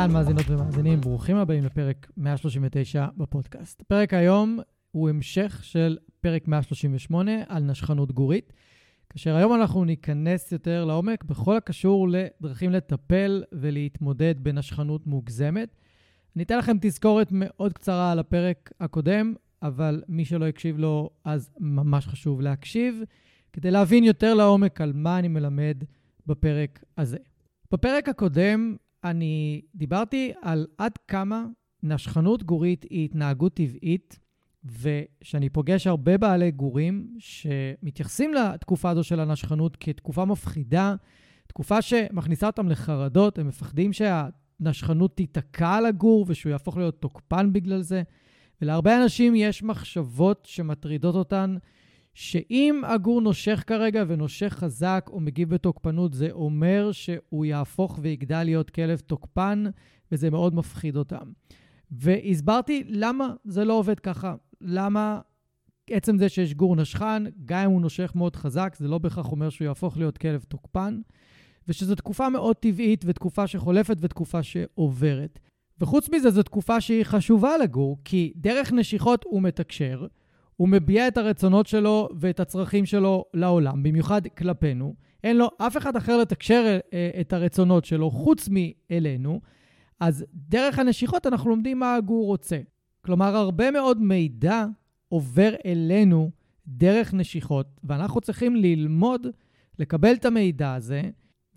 אהלן, מאזינות ומאזינים, ברוכים הבאים לפרק 139 בפודקאסט. פרק היום הוא המשך של פרק 138 על נשכנות גורית, כאשר היום אנחנו ניכנס יותר לעומק בכל הקשור לדרכים לטפל ולהתמודד בנשכנות מוגזמת. אני אתן לכם תזכורת מאוד קצרה על הפרק הקודם, אבל מי שלא הקשיב לו, אז ממש חשוב להקשיב, כדי להבין יותר לעומק על מה אני מלמד בפרק הזה. בפרק הקודם אני דיברתי על עד כמה נשכנות גורית היא התנהגות טבעית, ושאני פוגש הרבה בעלי גורים שמתייחסים לתקופה הזו של הנשכנות כתקופה מפחידה, תקופה שמכניסה אותם לחרדות, הם מפחדים שהנשכנות תיתקע על הגור ושהוא יהפוך להיות תוקפן בגלל זה. ולהרבה אנשים יש מחשבות שמטרידות אותן, שאם הגור נושך כרגע ונושך חזק או מגיב בתוקפנות, זה אומר שהוא יהפוך ויגדל להיות כלב תוקפן, וזה מאוד מפחיד אותם. והסברתי למה זה לא עובד ככה. למה עצם זה שיש גור נשכן, גם אם הוא נושך מאוד חזק, זה לא בהכרח אומר שהוא יהפוך להיות כלב תוקפן, ושזו תקופה מאוד טבעית ותקופה שחולפת ותקופה שעוברת. וחוץ מזה, זו תקופה שהיא חשובה לגור, כי דרך נשיכות הוא מתקשר, הוא מביע את הרצונות שלו ואת הצרכים שלו לעולם, במיוחד כלפינו. אין לו אף אחד אחר לתקשר אה, את הרצונות שלו חוץ מאלינו, אז דרך הנשיכות אנחנו לומדים מה הגור רוצה. כלומר, הרבה מאוד מידע עובר אלינו דרך נשיכות, ואנחנו צריכים ללמוד לקבל את המידע הזה,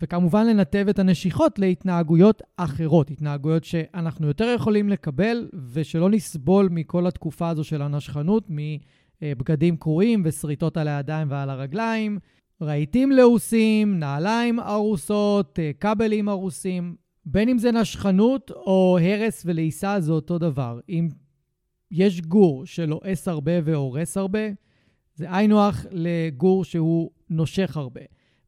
וכמובן לנתב את הנשיכות להתנהגויות אחרות, התנהגויות שאנחנו יותר יכולים לקבל ושלא נסבול מכל התקופה הזו של הנשכנות, מבגדים קרועים ושריטות על הידיים ועל הרגליים, רהיטים לעוסים, נעליים ארוסות, כבלים ארוסים. בין אם זה נשכנות או הרס ולעיסה, זה אותו דבר. אם יש גור שלועס הרבה והורס הרבה, זה היינו הך לגור שהוא נושך הרבה.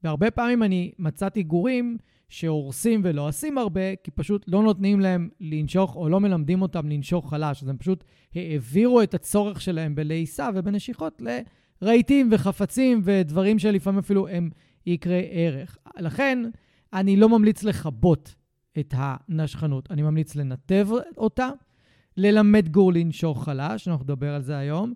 והרבה פעמים אני מצאתי גורים שהורסים ולועסים הרבה, כי פשוט לא נותנים להם לנשוך או לא מלמדים אותם לנשוך חלש. אז הם פשוט העבירו את הצורך שלהם בלעיסה ובנשיכות לרהיטים וחפצים ודברים שלפעמים אפילו הם יקרי ערך. לכן, אני לא ממליץ לכבות את הנשכנות. אני ממליץ לנתב אותה, ללמד גור לנשוך חלש, אנחנו נדבר על זה היום,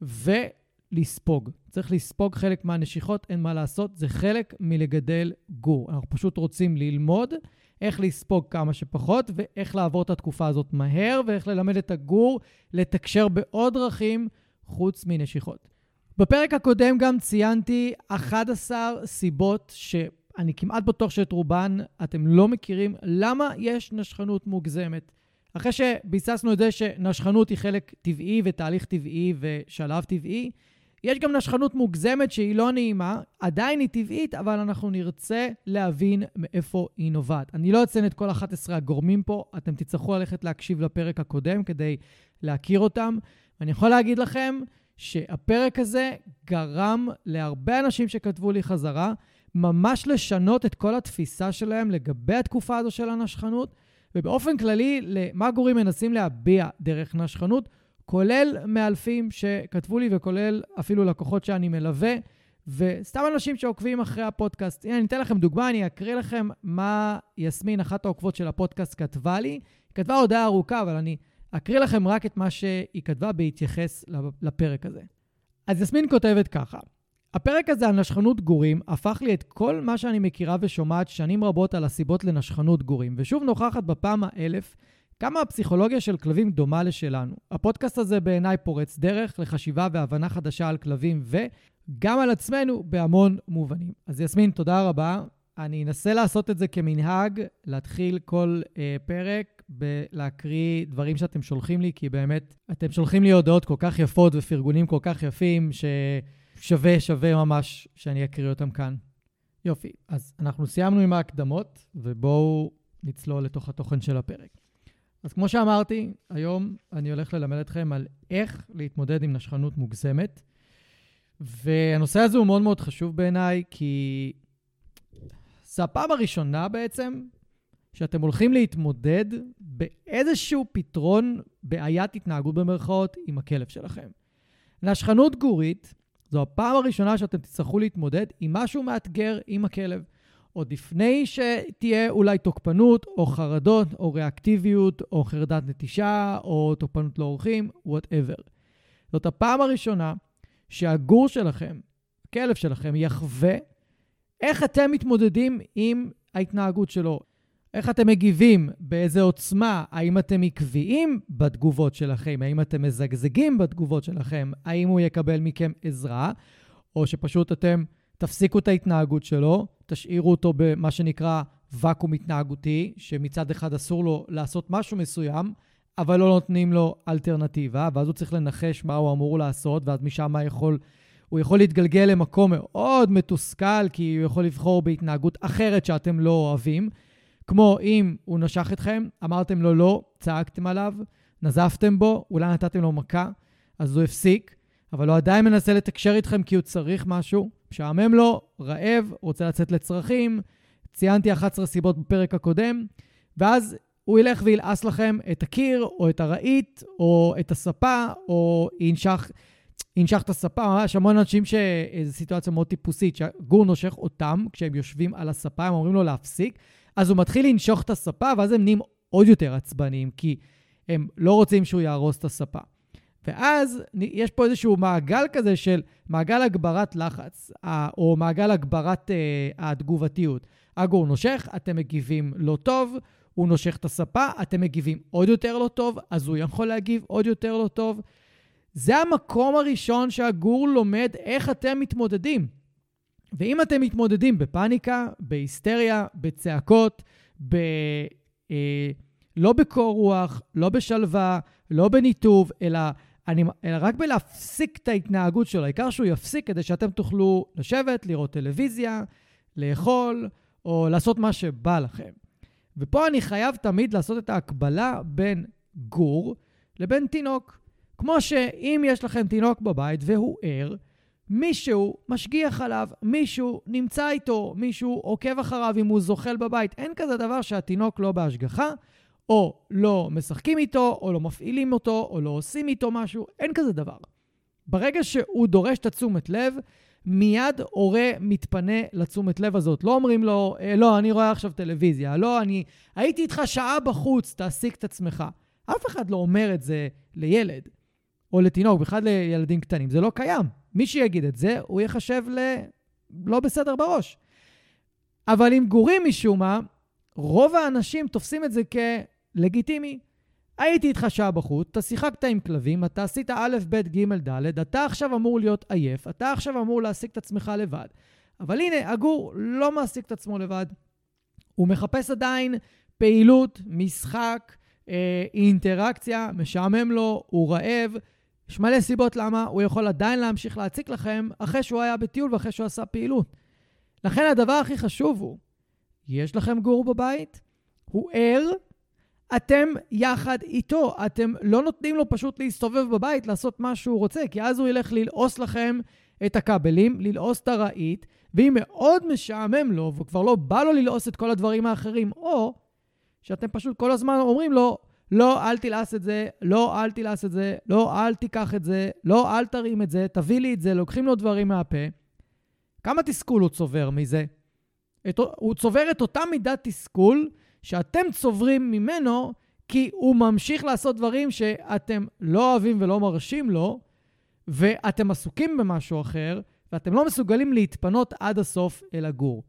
ולספוג. צריך לספוג חלק מהנשיכות, אין מה לעשות, זה חלק מלגדל גור. אנחנו פשוט רוצים ללמוד איך לספוג כמה שפחות, ואיך לעבור את התקופה הזאת מהר, ואיך ללמד את הגור לתקשר בעוד דרכים חוץ מנשיכות. בפרק הקודם גם ציינתי 11 סיבות ש... אני כמעט בטוח שאת רובן אתם לא מכירים. למה יש נשכנות מוגזמת? אחרי שביססנו את זה שנשכנות היא חלק טבעי ותהליך טבעי ושלב טבעי, יש גם נשכנות מוגזמת שהיא לא נעימה, עדיין היא טבעית, אבל אנחנו נרצה להבין מאיפה היא נובעת. אני לא אציין את כל 11 הגורמים פה, אתם תצטרכו ללכת להקשיב לפרק הקודם כדי להכיר אותם. ואני יכול להגיד לכם שהפרק הזה גרם להרבה אנשים שכתבו לי חזרה ממש לשנות את כל התפיסה שלהם לגבי התקופה הזו של הנשכנות, ובאופן כללי, למה גורים מנסים להביע דרך נשכנות, כולל מאלפים שכתבו לי וכולל אפילו לקוחות שאני מלווה, וסתם אנשים שעוקבים אחרי הפודקאסט. הנה, אני אתן לכם דוגמה, אני אקריא לכם מה יסמין, אחת העוקבות של הפודקאסט, כתבה לי. היא כתבה הודעה ארוכה, אבל אני אקריא לכם רק את מה שהיא כתבה בהתייחס לפרק הזה. אז יסמין כותבת ככה: הפרק הזה על נשכנות גורים הפך לי את כל מה שאני מכירה ושומעת שנים רבות על הסיבות לנשכנות גורים, ושוב נוכחת בפעם האלף כמה הפסיכולוגיה של כלבים דומה לשלנו. הפודקאסט הזה בעיניי פורץ דרך לחשיבה והבנה חדשה על כלבים וגם על עצמנו בהמון מובנים. אז יסמין, תודה רבה. אני אנסה לעשות את זה כמנהג, להתחיל כל אה, פרק בלהקריא דברים שאתם שולחים לי, כי באמת, אתם שולחים לי הודעות כל כך יפות ופרגונים כל כך יפים, ששווה, שווה ממש שאני אקריא אותם כאן. יופי, אז אנחנו סיימנו עם ההקדמות, ובואו נצלול לתוך התוכן של הפרק. אז כמו שאמרתי, היום אני הולך ללמד אתכם על איך להתמודד עם נשכנות מוגזמת. והנושא הזה הוא מאוד מאוד חשוב בעיניי, כי זו הפעם הראשונה בעצם שאתם הולכים להתמודד באיזשהו פתרון בעיית התנהגות במרכאות עם הכלב שלכם. נשכנות גורית זו הפעם הראשונה שאתם תצטרכו להתמודד עם משהו מאתגר עם הכלב. עוד לפני שתהיה אולי תוקפנות, או חרדות, או ריאקטיביות, או חרדת נטישה, או תוקפנות לאורחים, וואטאבר. זאת הפעם הראשונה שהגור שלכם, הכלב שלכם, יחווה איך אתם מתמודדים עם ההתנהגות שלו. איך אתם מגיבים, באיזה עוצמה, האם אתם עקביים בתגובות שלכם, האם אתם מזגזגים בתגובות שלכם, האם הוא יקבל מכם עזרה, או שפשוט אתם תפסיקו את ההתנהגות שלו, תשאירו אותו במה שנקרא ואקום התנהגותי, שמצד אחד אסור לו לעשות משהו מסוים, אבל לא נותנים לו אלטרנטיבה, ואז הוא צריך לנחש מה הוא אמור לעשות, ואז משם יכול, הוא יכול להתגלגל למקום מאוד מתוסכל, כי הוא יכול לבחור בהתנהגות אחרת שאתם לא אוהבים. כמו אם הוא נשך אתכם, אמרתם לו לא, צעקתם עליו, נזפתם בו, אולי נתתם לו מכה, אז הוא הפסיק, אבל הוא עדיין מנסה לתקשר איתכם כי הוא צריך משהו, משעמם לו, רעב, רוצה לצאת לצרכים, ציינתי 11 סיבות בפרק הקודם, ואז הוא ילך וילעס לכם את הקיר, או את הרהיט, או את הספה, או ינשך, ינשך את הספה. יש המון אנשים שזו סיטואציה מאוד טיפוסית, שהגור נושך אותם כשהם יושבים על הספה, הם אומרים לו להפסיק, אז הוא מתחיל לנשוך את הספה, ואז הם נהיים עוד יותר עצבניים, כי הם לא רוצים שהוא יהרוס את הספה. ואז יש פה איזשהו מעגל כזה של מעגל הגברת לחץ, או מעגל הגברת אה, התגובתיות. הגור נושך, אתם מגיבים לא טוב, הוא נושך את הספה, אתם מגיבים עוד יותר לא טוב, אז הוא יכול להגיב עוד יותר לא טוב. זה המקום הראשון שהגור לומד איך אתם מתמודדים. ואם אתם מתמודדים בפאניקה, בהיסטריה, בצעקות, ב... אה, לא בקור רוח, לא בשלווה, לא בניתוב, אלא אני, אלא רק בלהפסיק את ההתנהגות שלו. העיקר שהוא יפסיק כדי שאתם תוכלו לשבת, לראות טלוויזיה, לאכול, או לעשות מה שבא לכם. ופה אני חייב תמיד לעשות את ההקבלה בין גור לבין תינוק. כמו שאם יש לכם תינוק בבית והוא ער, מישהו משגיח עליו, מישהו נמצא איתו, מישהו עוקב אחריו אם הוא זוחל בבית. אין כזה דבר שהתינוק לא בהשגחה, או לא משחקים איתו, או לא מפעילים אותו, או לא עושים איתו משהו, אין כזה דבר. ברגע שהוא דורש את התשומת לב, מיד הורה מתפנה לתשומת לב הזאת. לא אומרים לו, אה, לא, אני רואה עכשיו טלוויזיה, לא, אני הייתי איתך שעה בחוץ, תעסיק את עצמך. אף אחד לא אומר את זה לילד או לתינוק, בכלל לילדים קטנים. זה לא קיים. מי שיגיד את זה, הוא ייחשב ל... לא בסדר בראש. אבל עם גורים משום מה, רוב האנשים תופסים את זה לגיטימי. הייתי איתך שעה בחוץ, אתה שיחקת עם כלבים, אתה עשית א', ב', ג', ד', אתה עכשיו אמור להיות עייף, אתה עכשיו אמור להעסיק את עצמך לבד. אבל הנה, הגור לא מעסיק את עצמו לבד. הוא מחפש עדיין פעילות, משחק, אה, אינטראקציה, משעמם לו, הוא רעב. יש מלא סיבות למה הוא יכול עדיין להמשיך להציק לכם אחרי שהוא היה בטיול ואחרי שהוא עשה פעילות. לכן הדבר הכי חשוב הוא, יש לכם גור בבית, הוא ער, אתם יחד איתו. אתם לא נותנים לו פשוט להסתובב בבית, לעשות מה שהוא רוצה, כי אז הוא ילך ללעוס לכם את הכבלים, ללעוס את הרהיט, ואם מאוד משעמם לו, וכבר לא בא לו ללעוס את כל הדברים האחרים, או שאתם פשוט כל הזמן אומרים לו, לא, אל תלעס את זה, לא, אל תלעס את זה, לא, אל תיקח את זה, לא, אל תרים את זה, תביא לי את זה, לוקחים לו דברים מהפה. כמה תסכול הוא צובר מזה? את, הוא צובר את אותה מידת תסכול שאתם צוברים ממנו כי הוא ממשיך לעשות דברים שאתם לא אוהבים ולא מרשים לו, ואתם עסוקים במשהו אחר, ואתם לא מסוגלים להתפנות עד הסוף אל הגור.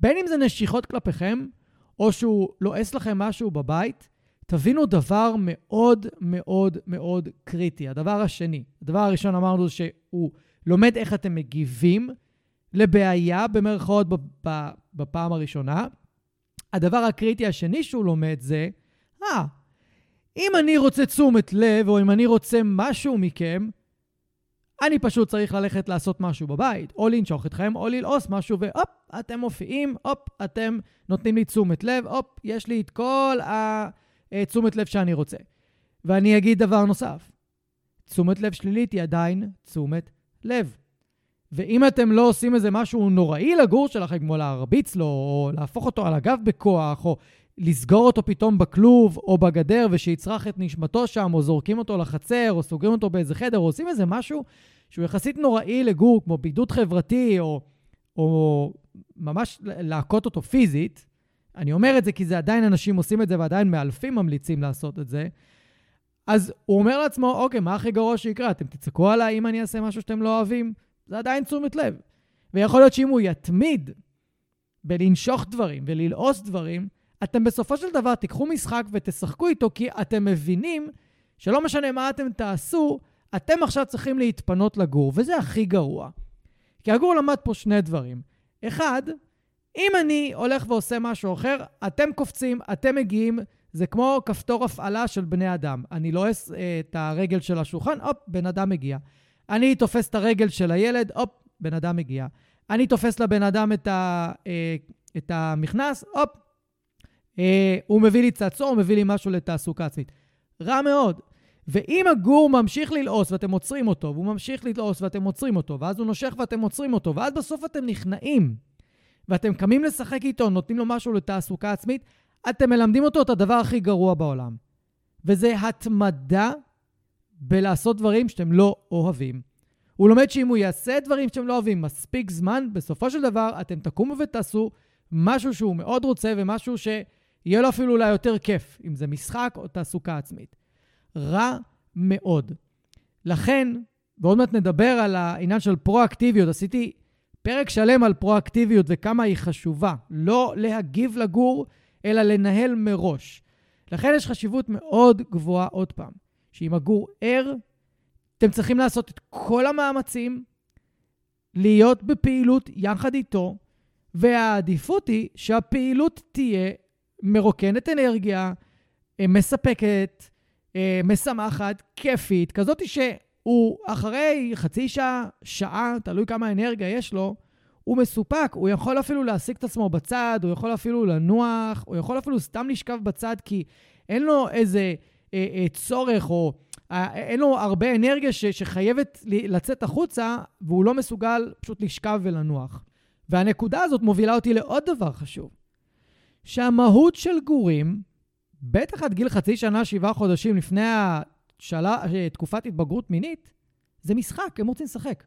בין אם זה נשיכות כלפיכם, או שהוא לועס לכם משהו בבית, תבינו דבר מאוד מאוד מאוד קריטי. הדבר השני, הדבר הראשון אמרנו שהוא לומד איך אתם מגיבים לבעיה, במרכאות, בפעם הראשונה. הדבר הקריטי השני שהוא לומד זה, אה, אם אני רוצה תשומת לב, או אם אני רוצה משהו מכם, אני פשוט צריך ללכת לעשות משהו בבית, או לנשוך אתכם, או ללעוס משהו, והופ, אתם מופיעים, הופ, אתם נותנים לי תשומת לב, הופ, יש לי את כל התשומת לב שאני רוצה. ואני אגיד דבר נוסף, תשומת לב שלילית היא עדיין תשומת לב. ואם אתם לא עושים איזה משהו נוראי לגור שלכם, כמו להרביץ לו, או להפוך אותו על הגב בכוח, או לסגור אותו פתאום בכלוב או בגדר ושיצרח את נשמתו שם, או זורקים אותו לחצר, או סוגרים אותו באיזה חדר, או עושים איזה משהו שהוא יחסית נוראי לגור, כמו בידוד חברתי, או, או ממש להכות אותו פיזית, אני אומר את זה כי זה עדיין אנשים עושים את זה ועדיין מאלפים ממליצים לעשות את זה, אז הוא אומר לעצמו, אוקיי, מה הכי גרוע שיקרה? אתם תצעקו עליי אם אני אעשה משהו שאתם לא אוהבים? זה עדיין תשומת לב. ויכול להיות שאם הוא יתמיד בלנשוך דברים וללעוס דברים, אתם בסופו של דבר תיקחו משחק ותשחקו איתו, כי אתם מבינים שלא משנה מה אתם תעשו, אתם עכשיו צריכים להתפנות לגור, וזה הכי גרוע. כי הגור למד פה שני דברים. אחד, אם אני הולך ועושה משהו אחר, אתם קופצים, אתם מגיעים, זה כמו כפתור הפעלה של בני אדם. אני לועס אה, את הרגל של השולחן, הופ, בן אדם מגיע. אני תופס את הרגל של הילד, הופ, בן אדם מגיע. אני תופס לבן אדם את, ה, אה, את המכנס, הופ, אה, הוא מביא לי צעצוע, הוא מביא לי משהו לתעסוקה עצמית. רע מאוד. ואם הגור ממשיך ללעוס ואתם עוצרים אותו, והוא ממשיך ללעוס ואתם עוצרים אותו, ואז הוא נושך ואתם עוצרים אותו, ואז בסוף אתם נכנעים, ואתם קמים לשחק איתו, נותנים לו משהו לתעסוקה עצמית, אתם מלמדים אותו את הדבר הכי גרוע בעולם. וזה התמדה בלעשות דברים שאתם לא אוהבים. הוא לומד שאם הוא יעשה דברים שאתם לא אוהבים מספיק זמן, בסופו של דבר אתם תקומו ותעשו משהו שהוא מאוד רוצה ומשהו ש... יהיה לו אפילו אולי יותר כיף, אם זה משחק או תעסוקה עצמית. רע מאוד. לכן, ועוד מעט נדבר על העניין של פרואקטיביות, עשיתי פרק שלם על פרואקטיביות וכמה היא חשובה. לא להגיב לגור, אלא לנהל מראש. לכן יש חשיבות מאוד גבוהה, עוד פעם, שאם הגור ער, אתם צריכים לעשות את כל המאמצים להיות בפעילות יחד איתו, והעדיפות היא שהפעילות תהיה מרוקנת אנרגיה, אה, מספקת, אה, משמחת, כיפית, כזאת שהוא אחרי חצי שעה, שעה, תלוי כמה אנרגיה יש לו, הוא מסופק, הוא יכול אפילו להעסיק את עצמו בצד, הוא יכול אפילו לנוח, הוא יכול אפילו סתם לשכב בצד, כי אין לו איזה צורך או אה, אין לו הרבה אנרגיה ש, שחייבת לצאת החוצה, והוא לא מסוגל פשוט לשכב ולנוח. והנקודה הזאת מובילה אותי לעוד דבר חשוב. שהמהות של גורים, בטח עד גיל חצי שנה, שבעה חודשים לפני השלה, תקופת התבגרות מינית, זה משחק, הם רוצים לשחק.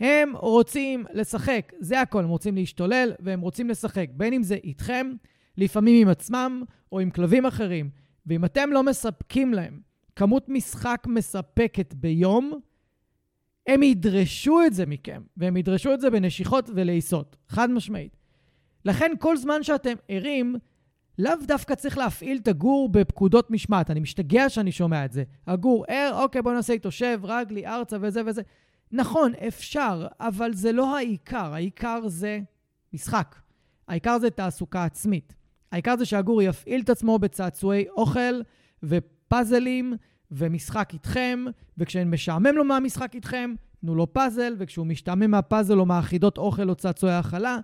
הם רוצים לשחק, זה הכל, הם רוצים להשתולל והם רוצים לשחק, בין אם זה איתכם, לפעמים עם עצמם או עם כלבים אחרים. ואם אתם לא מספקים להם כמות משחק מספקת ביום, הם ידרשו את זה מכם, והם ידרשו את זה בנשיכות ולעיסות, חד משמעית. לכן כל זמן שאתם ערים, לאו דווקא צריך להפעיל את הגור בפקודות משמעת. אני משתגע שאני שומע את זה. הגור ער, אוקיי, בוא נעשה איתו שב, רגלי, ארצה וזה וזה. נכון, אפשר, אבל זה לא העיקר. העיקר זה משחק. העיקר זה תעסוקה עצמית. העיקר זה שהגור יפעיל את עצמו בצעצועי אוכל ופאזלים ומשחק איתכם, וכשמשעמם לו מהמשחק איתכם, תנו לו פאזל, וכשהוא משתעמם מהפאזל או מהחידות אוכל או צעצועי האכלה,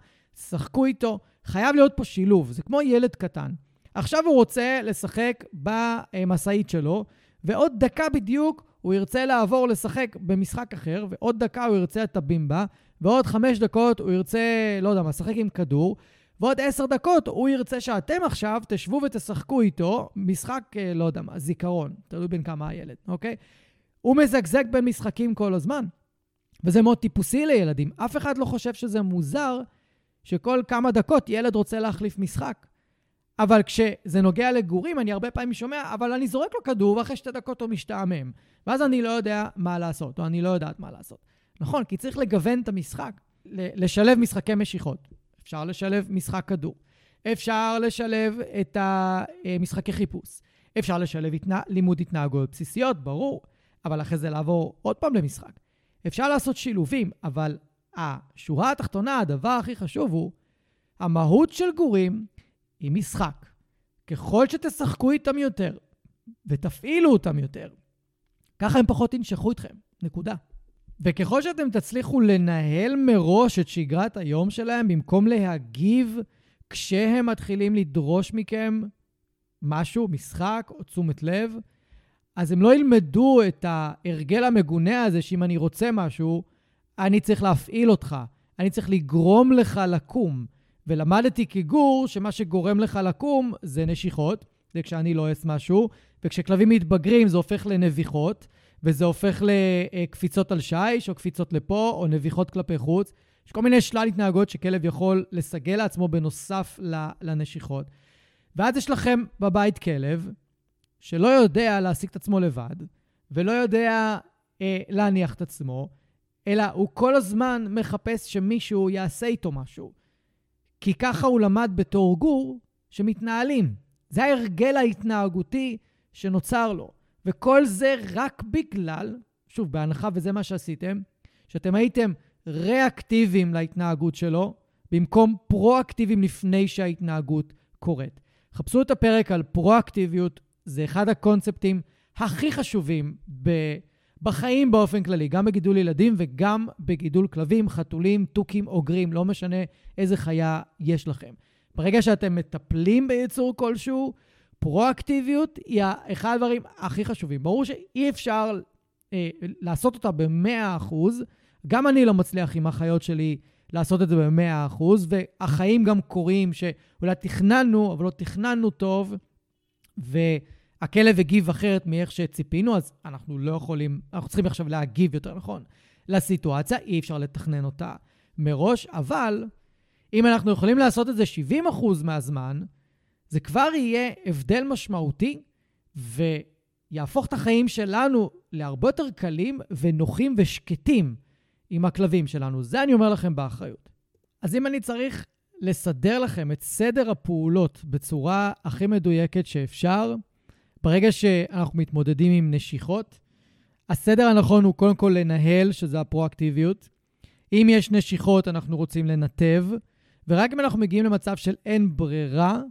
שחקו איתו. חייב להיות פה שילוב, זה כמו ילד קטן. עכשיו הוא רוצה לשחק במשאית שלו, ועוד דקה בדיוק הוא ירצה לעבור לשחק במשחק אחר, ועוד דקה הוא ירצה את הבימבה, ועוד חמש דקות הוא ירצה, לא יודע מה, לשחק עם כדור, ועוד עשר דקות הוא ירצה שאתם עכשיו תשבו ותשחקו איתו משחק, אה, לא יודע מה, זיכרון, תלוי בין כמה הילד, אוקיי? הוא מזגזג בין משחקים כל הזמן, וזה מאוד טיפוסי לילדים. אף אחד לא חושב שזה מוזר שכל כמה דקות ילד רוצה להחליף משחק. אבל כשזה נוגע לגורים, אני הרבה פעמים שומע, אבל אני זורק לו כדור ואחרי שתי דקות הוא משתעמם. ואז אני לא יודע מה לעשות, או אני לא יודעת מה לעשות. נכון, כי צריך לגוון את המשחק, לשלב משחקי משיכות. אפשר לשלב משחק כדור. אפשר לשלב את המשחקי חיפוש. אפשר לשלב התנה... לימוד התנהגויות בסיסיות, ברור, אבל אחרי זה לעבור עוד פעם למשחק. אפשר לעשות שילובים, אבל השורה התחתונה, הדבר הכי חשוב הוא, המהות של גורים היא משחק. ככל שתשחקו איתם יותר ותפעילו אותם יותר, ככה הם פחות ינשכו אתכם, נקודה. וככל שאתם תצליחו לנהל מראש את שגרת היום שלהם, במקום להגיב כשהם מתחילים לדרוש מכם משהו, משחק או תשומת לב, אז הם לא ילמדו את ההרגל המגונה הזה שאם אני רוצה משהו, אני צריך להפעיל אותך, אני צריך לגרום לך לקום. ולמדתי כגור שמה שגורם לך לקום זה נשיכות, זה כשאני לועס משהו, וכשכלבים מתבגרים זה הופך לנביחות, וזה הופך לקפיצות על שיש, או קפיצות לפה, או נביחות כלפי חוץ. יש כל מיני שלל התנהגות שכלב יכול לסגל לעצמו בנוסף לנשיכות. ואז יש לכם בבית כלב שלא יודע להשיג את עצמו לבד, ולא יודע אה, להניח את עצמו, אלא הוא כל הזמן מחפש שמישהו יעשה איתו משהו. כי ככה הוא למד בתור גור שמתנהלים. זה ההרגל ההתנהגותי שנוצר לו. וכל זה רק בגלל, שוב, בהנחה וזה מה שעשיתם, שאתם הייתם ריאקטיביים להתנהגות שלו, במקום פרואקטיביים לפני שההתנהגות קורית. חפשו את הפרק על פרואקטיביות, זה אחד הקונספטים הכי חשובים ב... בחיים באופן כללי, גם בגידול ילדים וגם בגידול כלבים, חתולים, תוכים, אוגרים, לא משנה איזה חיה יש לכם. ברגע שאתם מטפלים ביצור כלשהו, פרואקטיביות היא אחד הדברים הכי חשובים. ברור שאי אפשר אה, לעשות אותה ב-100%, גם אני לא מצליח עם החיות שלי לעשות את זה ב-100%, והחיים גם קורים שאולי תכננו, אבל לא תכננו טוב, והכלב הגיב אחרת מאיך שציפינו, אז אנחנו לא יכולים, אנחנו צריכים עכשיו להגיב יותר נכון לסיטואציה, אי אפשר לתכנן אותה מראש, אבל אם אנחנו יכולים לעשות את זה 70% מהזמן, זה כבר יהיה הבדל משמעותי ויהפוך את החיים שלנו להרבה יותר קלים ונוחים ושקטים עם הכלבים שלנו. זה אני אומר לכם באחריות. אז אם אני צריך לסדר לכם את סדר הפעולות בצורה הכי מדויקת שאפשר, ברגע שאנחנו מתמודדים עם נשיכות, הסדר הנכון הוא קודם כל לנהל, שזה הפרואקטיביות. אם יש נשיכות, אנחנו רוצים לנתב, ורק אם אנחנו מגיעים למצב של אין ברירה,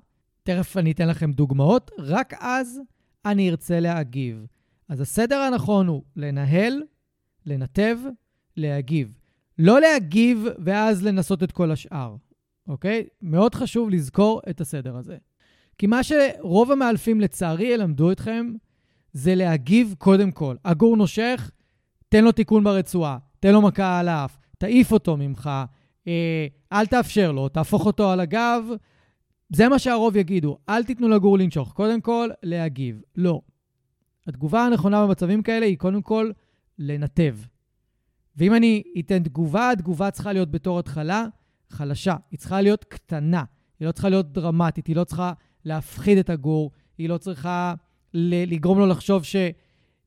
תכף אני אתן לכם דוגמאות, רק אז אני ארצה להגיב. אז הסדר הנכון הוא לנהל, לנתב, להגיב. לא להגיב ואז לנסות את כל השאר, אוקיי? מאוד חשוב לזכור את הסדר הזה. כי מה שרוב המאלפים לצערי ילמדו אתכם זה להגיב קודם כל. הגור נושך, תן לו תיקון ברצועה, תן לו מכה על האף, תעיף אותו ממך, אה, אל תאפשר לו, תהפוך אותו על הגב, זה מה שהרוב יגידו, אל תיתנו לגור לנשוך. קודם כל, להגיב. לא. התגובה הנכונה במצבים כאלה היא קודם כל לנתב. ואם אני אתן תגובה, התגובה צריכה להיות בתור התחלה חלשה. היא צריכה להיות קטנה. היא לא צריכה להיות דרמטית, היא לא צריכה להפחיד את הגור, היא לא צריכה לגרום לו לחשוב ש...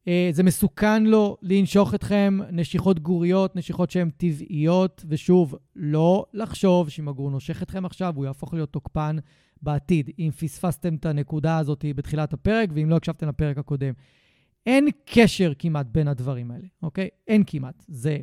אה, זה מסוכן לו לנשוך אתכם נשיכות גוריות, נשיכות שהן טבעיות, ושוב, לא לחשוב שאם הגור נושך אתכם עכשיו, הוא יהפוך להיות תוקפן בעתיד, אם פספסתם את הנקודה הזאת בתחילת הפרק, ואם לא הקשבתם לפרק הקודם. אין קשר כמעט בין הדברים האלה, אוקיי? אין כמעט. זה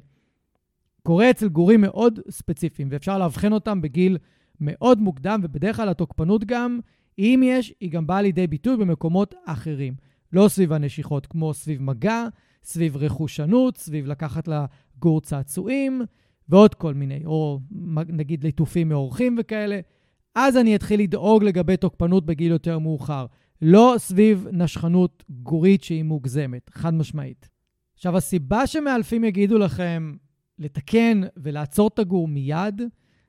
קורה אצל גורים מאוד ספציפיים, ואפשר לאבחן אותם בגיל מאוד מוקדם, ובדרך כלל התוקפנות גם, אם יש, היא גם באה לידי ביטוי במקומות אחרים. לא סביב הנשיכות, כמו סביב מגע, סביב רכושנות, סביב לקחת לגור צעצועים, ועוד כל מיני, או נגיד ליטופים מאורחים וכאלה. אז אני אתחיל לדאוג לגבי תוקפנות בגיל יותר מאוחר. לא סביב נשכנות גורית שהיא מוגזמת, חד משמעית. עכשיו, הסיבה שמאלפים יגידו לכם לתקן ולעצור את הגור מיד,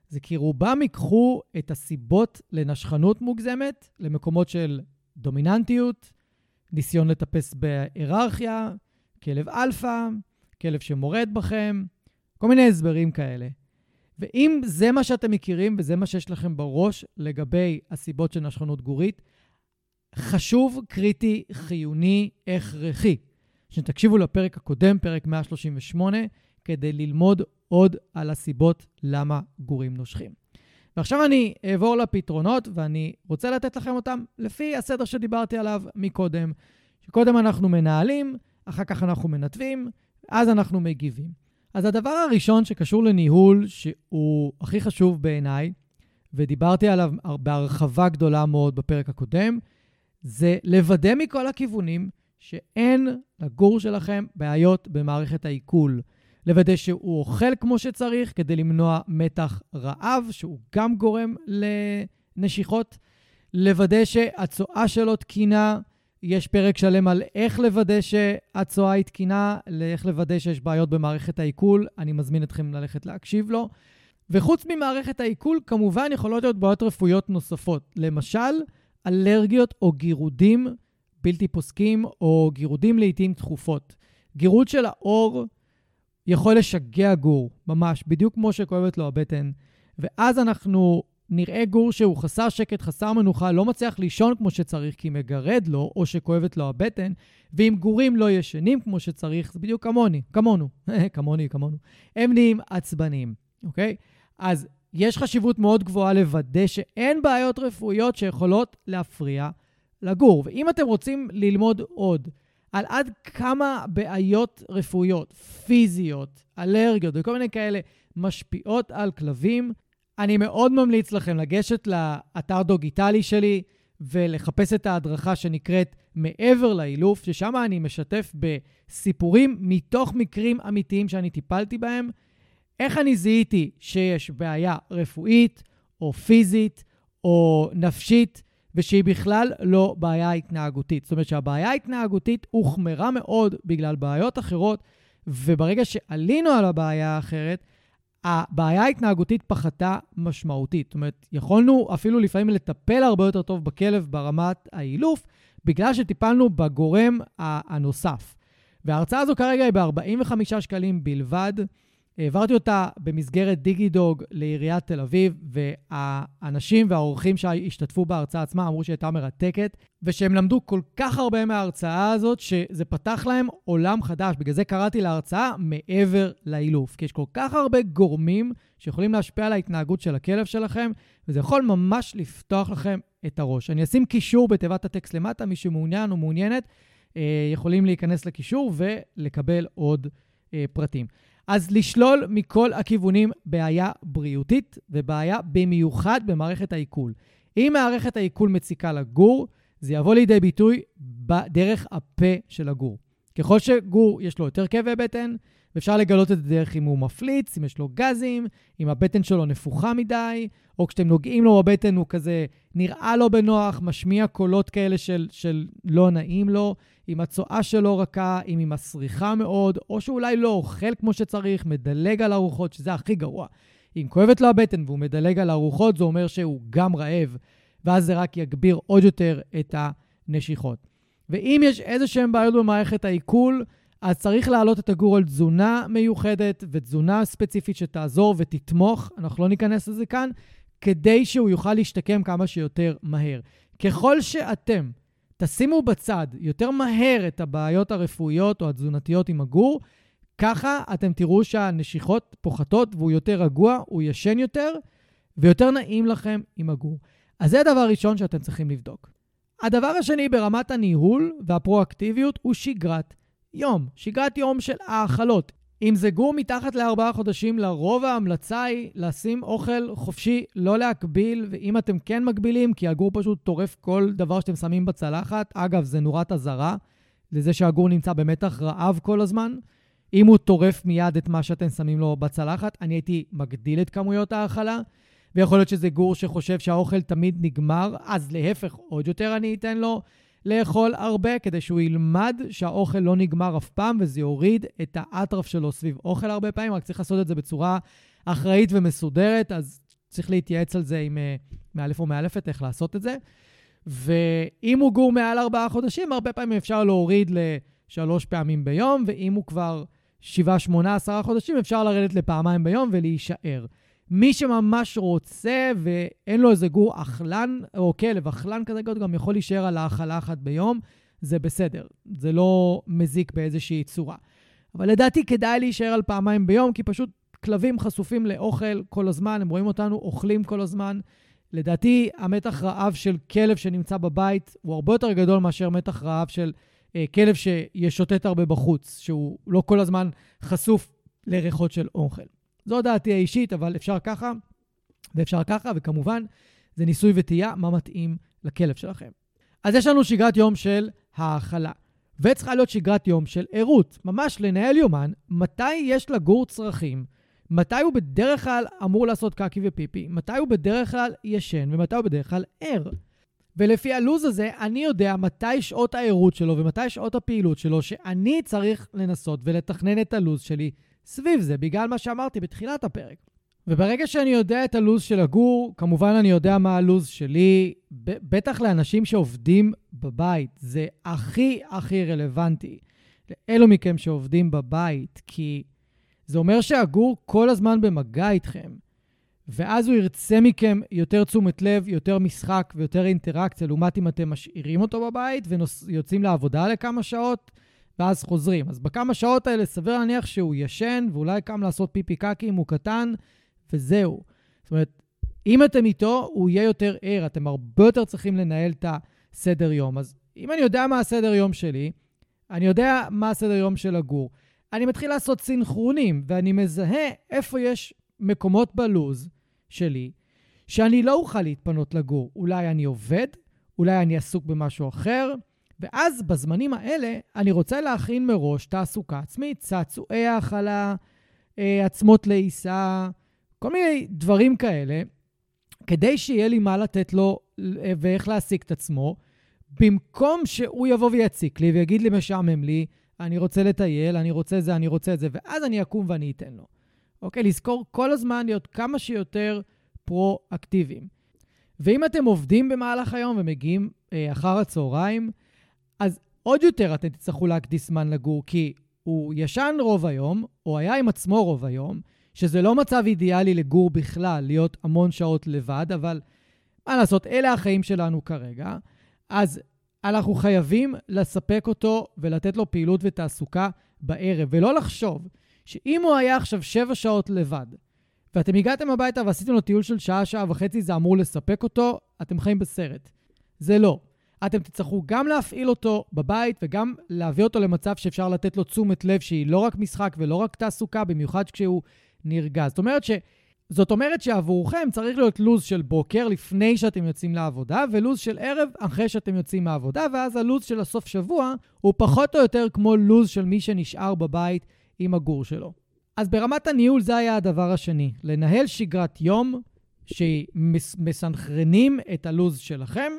זה כי רובם ייקחו את הסיבות לנשכנות מוגזמת למקומות של דומיננטיות, ניסיון לטפס בהיררכיה, כלב אלפא, כלב שמורד בכם, כל מיני הסברים כאלה. ואם זה מה שאתם מכירים וזה מה שיש לכם בראש לגבי הסיבות של נשכנות גורית, חשוב, קריטי, חיוני, הכרחי, שתקשיבו לפרק הקודם, פרק 138, כדי ללמוד עוד על הסיבות למה גורים נושכים. ועכשיו אני אעבור לפתרונות, ואני רוצה לתת לכם אותם לפי הסדר שדיברתי עליו מקודם. שקודם אנחנו מנהלים, אחר כך אנחנו מנתבים, אז אנחנו מגיבים. אז הדבר הראשון שקשור לניהול, שהוא הכי חשוב בעיניי, ודיברתי עליו בהרחבה גדולה מאוד בפרק הקודם, זה לוודא מכל הכיוונים שאין לגור שלכם בעיות במערכת העיכול. לוודא שהוא אוכל כמו שצריך כדי למנוע מתח רעב, שהוא גם גורם לנשיכות. לוודא שהצואה שלו תקינה, יש פרק שלם על איך לוודא שהצואה היא תקינה, לאיך לוודא שיש בעיות במערכת העיכול. אני מזמין אתכם ללכת להקשיב לו. וחוץ ממערכת העיכול, כמובן יכולות להיות בעיות רפואיות נוספות. למשל, אלרגיות או גירודים בלתי פוסקים, או גירודים לעיתים תכופות. גירוד של האור יכול לשגע גור, ממש, בדיוק כמו שכואבת לו הבטן. ואז אנחנו נראה גור שהוא חסר שקט, חסר מנוחה, לא מצליח לישון כמו שצריך כי מגרד לו, או שכואבת לו הבטן, ואם גורים לא ישנים כמו שצריך, זה בדיוק כמוני, כמונו, כמוני, כמונו. הם נהיים עצבניים, אוקיי? אז יש חשיבות מאוד גבוהה לוודא שאין בעיות רפואיות שיכולות להפריע לגור. ואם אתם רוצים ללמוד עוד על עד כמה בעיות רפואיות, פיזיות, אלרגיות וכל מיני כאלה משפיעות על כלבים, אני מאוד ממליץ לכם לגשת לאתר דוגיטלי שלי ולחפש את ההדרכה שנקראת מעבר לאילוף, ששם אני משתף בסיפורים מתוך מקרים אמיתיים שאני טיפלתי בהם, איך אני זיהיתי שיש בעיה רפואית או פיזית או נפשית ושהיא בכלל לא בעיה התנהגותית. זאת אומרת שהבעיה ההתנהגותית הוחמרה מאוד בגלל בעיות אחרות, וברגע שעלינו על הבעיה האחרת, הבעיה ההתנהגותית פחתה משמעותית. זאת אומרת, יכולנו אפילו לפעמים לטפל הרבה יותר טוב בכלב ברמת האילוף, בגלל שטיפלנו בגורם הנוסף. וההרצאה הזו כרגע היא ב-45 שקלים בלבד. העברתי אותה במסגרת דיגידוג לעיריית תל אביב, והאנשים והאורחים שהשתתפו בהרצאה עצמה אמרו שהיא הייתה מרתקת, ושהם למדו כל כך הרבה מההרצאה הזאת, שזה פתח להם עולם חדש. בגלל זה קראתי להרצאה מעבר לאילוף, כי יש כל כך הרבה גורמים שיכולים להשפיע על ההתנהגות של הכלב שלכם, וזה יכול ממש לפתוח לכם את הראש. אני אשים קישור בתיבת הטקסט למטה, מי שמעוניין או מעוניינת, אה, יכולים להיכנס לקישור ולקבל עוד אה, פרטים. אז לשלול מכל הכיוונים בעיה בריאותית ובעיה במיוחד במערכת העיכול. אם מערכת העיכול מציקה לגור, זה יבוא לידי ביטוי בדרך הפה של הגור. ככל שגור יש לו יותר כאבי בטן, ואפשר לגלות את זה דרך אם הוא מפליץ, אם יש לו גזים, אם הבטן שלו נפוחה מדי, או כשאתם נוגעים לו בבטן הוא כזה נראה לו בנוח, משמיע קולות כאלה של, של לא נעים לו, אם הצואה שלו רכה, אם היא מסריחה מאוד, או שאולי לא אוכל כמו שצריך, מדלג על ארוחות, שזה הכי גרוע. אם כואבת לו הבטן והוא מדלג על ארוחות, זה אומר שהוא גם רעב, ואז זה רק יגביר עוד יותר את הנשיכות. ואם יש איזה שהן בעיות במערכת העיכול, אז צריך להעלות את הגור על תזונה מיוחדת ותזונה ספציפית שתעזור ותתמוך, אנחנו לא ניכנס לזה כאן, כדי שהוא יוכל להשתקם כמה שיותר מהר. ככל שאתם תשימו בצד יותר מהר את הבעיות הרפואיות או התזונתיות עם הגור, ככה אתם תראו שהנשיכות פוחתות והוא יותר רגוע, הוא ישן יותר, ויותר נעים לכם עם הגור. אז זה הדבר הראשון שאתם צריכים לבדוק. הדבר השני ברמת הניהול והפרואקטיביות הוא שגרת יום. שגרת יום של האכלות. אם זה גור מתחת לארבעה חודשים, לרוב ההמלצה היא לשים אוכל חופשי, לא להקביל, ואם אתם כן מגבילים, כי הגור פשוט טורף כל דבר שאתם שמים בצלחת, אגב, זה נורת אזהרה לזה שהגור נמצא במתח רעב כל הזמן. אם הוא טורף מיד את מה שאתם שמים לו בצלחת, אני הייתי מגדיל את כמויות ההאכלה, ויכול להיות שזה גור שחושב שהאוכל תמיד נגמר, אז להפך, עוד יותר אני אתן לו לאכול הרבה, כדי שהוא ילמד שהאוכל לא נגמר אף פעם, וזה יוריד את האטרף שלו סביב אוכל הרבה פעמים, רק צריך לעשות את זה בצורה אחראית ומסודרת, אז צריך להתייעץ על זה עם אה, מאלף או מאלפת איך לעשות את זה. ואם הוא גור מעל ארבעה חודשים, הרבה פעמים אפשר להוריד לשלוש פעמים ביום, ואם הוא כבר שבעה, שמונה, עשרה חודשים, אפשר לרדת לפעמיים ביום ולהישאר. מי שממש רוצה ואין לו איזה גור אכלן או כלב, אכלן כזה גדול, גם יכול להישאר על האכלה אחת ביום, זה בסדר. זה לא מזיק באיזושהי צורה. אבל לדעתי כדאי להישאר על פעמיים ביום, כי פשוט כלבים חשופים לאוכל כל הזמן, הם רואים אותנו אוכלים כל הזמן. לדעתי, המתח רעב של כלב שנמצא בבית הוא הרבה יותר גדול מאשר מתח רעב של אה, כלב שישוטט הרבה בחוץ, שהוא לא כל הזמן חשוף לריחות של אוכל. זו דעתי האישית, אבל אפשר ככה ואפשר ככה, וכמובן, זה ניסוי וטעייה, מה מתאים לכלב שלכם. אז יש לנו שגרת יום של האכלה, וצריכה להיות שגרת יום של ערות, ממש לנהל יומן, מתי יש לגור צרכים, מתי הוא בדרך כלל אמור לעשות קקי ופיפי, מתי הוא בדרך כלל ישן ומתי הוא בדרך כלל ער. ולפי הלו"ז הזה, אני יודע מתי שעות הערות שלו ומתי שעות הפעילות שלו, שאני צריך לנסות ולתכנן את הלו"ז שלי סביב זה, בגלל מה שאמרתי בתחילת הפרק. וברגע שאני יודע את הלו"ז של הגור, כמובן אני יודע מה הלו"ז שלי, בטח לאנשים שעובדים בבית, זה הכי הכי רלוונטי. לאלו מכם שעובדים בבית, כי זה אומר שהגור כל הזמן במגע איתכם, ואז הוא ירצה מכם יותר תשומת לב, יותר משחק ויותר אינטראקציה, לעומת אם אתם משאירים אותו בבית ויוצאים לעבודה לכמה שעות, ואז חוזרים. אז בכמה שעות האלה סביר להניח שהוא ישן, ואולי קם לעשות פיפי קקי אם הוא קטן, וזהו. זאת אומרת, אם אתם איתו, הוא יהיה יותר ער. אתם הרבה יותר צריכים לנהל את הסדר יום. אז אם אני יודע מה הסדר יום שלי, אני יודע מה הסדר יום של הגור. אני מתחיל לעשות סינכרונים, ואני מזהה איפה יש מקומות בלוז שלי שאני לא אוכל להתפנות לגור. אולי אני עובד, אולי אני עסוק במשהו אחר, ואז בזמנים האלה אני רוצה להכין מראש תעסוקה עצמית, צעצועי האכלה, אה, עצמות לעיסה, כל מיני דברים כאלה, כדי שיהיה לי מה לתת לו אה, ואיך להעסיק את עצמו, במקום שהוא יבוא ויציק לי ויגיד לי, משעמם לי, אני רוצה לטייל, אני רוצה זה, אני רוצה את זה, ואז אני אקום ואני אתן לו. אוקיי? לזכור כל הזמן להיות כמה שיותר פרו-אקטיביים. ואם אתם עובדים במהלך היום ומגיעים אה, אחר הצהריים, אז עוד יותר אתם תצטרכו להקדיש זמן לגור, כי הוא ישן רוב היום, או היה עם עצמו רוב היום, שזה לא מצב אידיאלי לגור בכלל, להיות המון שעות לבד, אבל מה לעשות, אלה החיים שלנו כרגע. אז אנחנו חייבים לספק אותו ולתת לו פעילות ותעסוקה בערב, ולא לחשוב שאם הוא היה עכשיו שבע שעות לבד, ואתם הגעתם הביתה ועשיתם לו טיול של שעה, שעה וחצי, זה אמור לספק אותו, אתם חיים בסרט. זה לא. אתם תצטרכו גם להפעיל אותו בבית וגם להביא אותו למצב שאפשר לתת לו תשומת לב שהיא לא רק משחק ולא רק תעסוקה, במיוחד כשהוא נרגע. זאת אומרת ש... זאת אומרת שעבורכם צריך להיות לו"ז של בוקר לפני שאתם יוצאים לעבודה, ולו"ז של ערב אחרי שאתם יוצאים מהעבודה, ואז הלו"ז של הסוף שבוע הוא פחות או יותר כמו לו"ז של מי שנשאר בבית עם הגור שלו. אז ברמת הניהול זה היה הדבר השני, לנהל שגרת יום שמסנכרנים את הלו"ז שלכם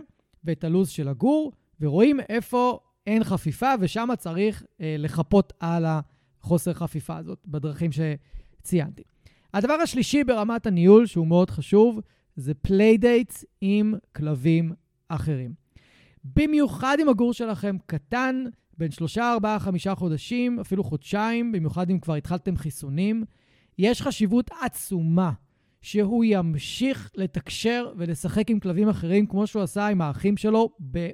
ואת הלו"ז של הגור, ורואים איפה אין חפיפה, ושם צריך אה, לחפות על החוסר חפיפה הזאת בדרכים שציינתי. הדבר השלישי ברמת הניהול, שהוא מאוד חשוב, זה playdates עם כלבים אחרים. במיוחד אם הגור שלכם קטן, בין שלושה, ארבעה, חמישה חודשים, אפילו חודשיים, במיוחד אם כבר התחלתם חיסונים, יש חשיבות עצומה שהוא ימשיך לתקשר ולשחק עם כלבים אחרים כמו שהוא עשה עם האחים שלו, ב...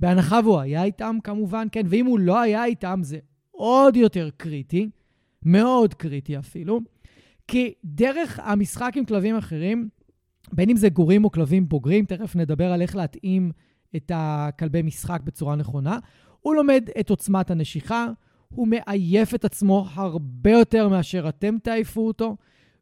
בהנחה והוא היה איתם כמובן, כן, ואם הוא לא היה איתם זה עוד יותר קריטי, מאוד קריטי אפילו. כי דרך המשחק עם כלבים אחרים, בין אם זה גורים או כלבים בוגרים, תכף נדבר על איך להתאים את הכלבי משחק בצורה נכונה, הוא לומד את עוצמת הנשיכה, הוא מעייף את עצמו הרבה יותר מאשר אתם תעייפו אותו,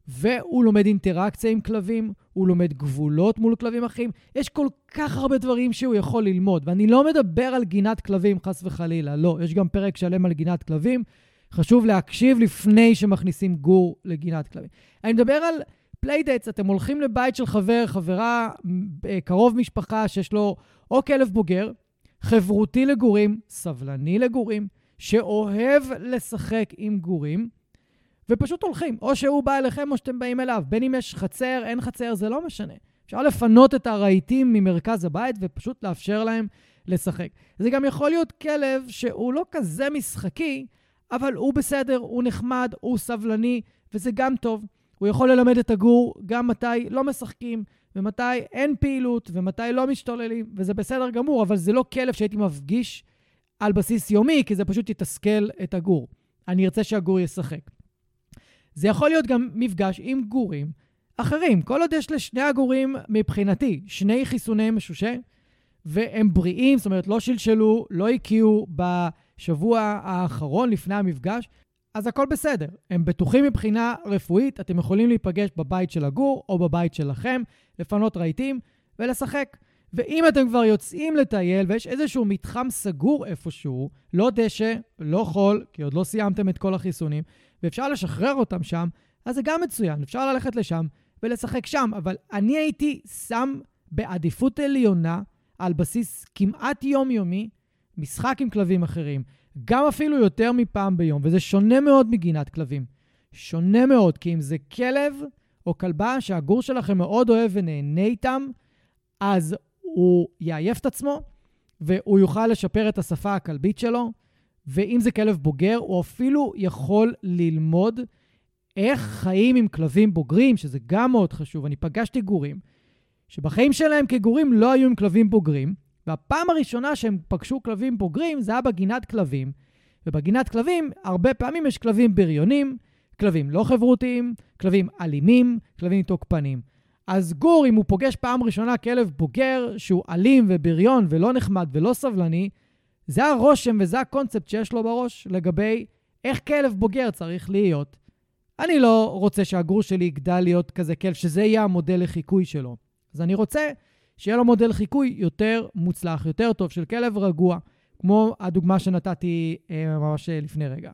והוא לומד אינטראקציה עם כלבים, הוא לומד גבולות מול כלבים אחרים. יש כל כך הרבה דברים שהוא יכול ללמוד, ואני לא מדבר על גינת כלבים, חס וחלילה, לא. יש גם פרק שלם על גינת כלבים, חשוב להקשיב לפני שמכניסים גור לגינת כלבים. אני מדבר על playdates, אתם הולכים לבית של חבר, חברה, אה, קרוב משפחה שיש לו או כלב בוגר, חברותי לגורים, סבלני לגורים, שאוהב לשחק עם גורים, ופשוט הולכים. או שהוא בא אליכם או שאתם באים אליו. בין אם יש חצר, אין חצר, זה לא משנה. אפשר לפנות את הרהיטים ממרכז הבית ופשוט לאפשר להם לשחק. זה גם יכול להיות כלב שהוא לא כזה משחקי, אבל הוא בסדר, הוא נחמד, הוא סבלני, וזה גם טוב. הוא יכול ללמד את הגור גם מתי לא משחקים, ומתי אין פעילות, ומתי לא משתוללים, וזה בסדר גמור, אבל זה לא כלב שהייתי מפגיש על בסיס יומי, כי זה פשוט יתסכל את הגור. אני ארצה שהגור ישחק. זה יכול להיות גם מפגש עם גורים אחרים. כל עוד יש לשני הגורים, מבחינתי, שני חיסוני משושה, והם בריאים, זאת אומרת, לא שלשלו, לא הקיאו בשבוע האחרון לפני המפגש, אז הכל בסדר. הם בטוחים מבחינה רפואית, אתם יכולים להיפגש בבית של הגור או בבית שלכם, לפנות רהיטים ולשחק. ואם אתם כבר יוצאים לטייל ויש איזשהו מתחם סגור איפשהו, לא דשא, לא חול, כי עוד לא סיימתם את כל החיסונים, ואפשר לשחרר אותם שם, אז זה גם מצוין, אפשר ללכת לשם ולשחק שם. אבל אני הייתי שם בעדיפות עליונה, על בסיס כמעט יומיומי, משחק עם כלבים אחרים. גם אפילו יותר מפעם ביום, וזה שונה מאוד מגינת כלבים. שונה מאוד, כי אם זה כלב או כלבה שהגור שלכם מאוד אוהב ונהנה איתם, אז הוא יעייף את עצמו, והוא יוכל לשפר את השפה הכלבית שלו, ואם זה כלב בוגר, הוא אפילו יכול ללמוד איך חיים עם כלבים בוגרים, שזה גם מאוד חשוב. אני פגשתי גורים שבחיים שלהם כגורים לא היו עם כלבים בוגרים, והפעם הראשונה שהם פגשו כלבים בוגרים זה היה בגינת כלבים. ובגינת כלבים, הרבה פעמים יש כלבים בריונים, כלבים לא חברותיים, כלבים אלימים, כלבים תוקפנים. אז גור, אם הוא פוגש פעם ראשונה כלב בוגר שהוא אלים ובריון ולא נחמד ולא סבלני, זה הרושם וזה הקונספט שיש לו בראש לגבי איך כלב בוגר צריך להיות. אני לא רוצה שהגור שלי יגדל להיות כזה כלב, שזה יהיה המודל לחיקוי שלו. אז אני רוצה שיהיה לו מודל חיקוי יותר מוצלח, יותר טוב, של כלב רגוע, כמו הדוגמה שנתתי אה, ממש לפני רגע.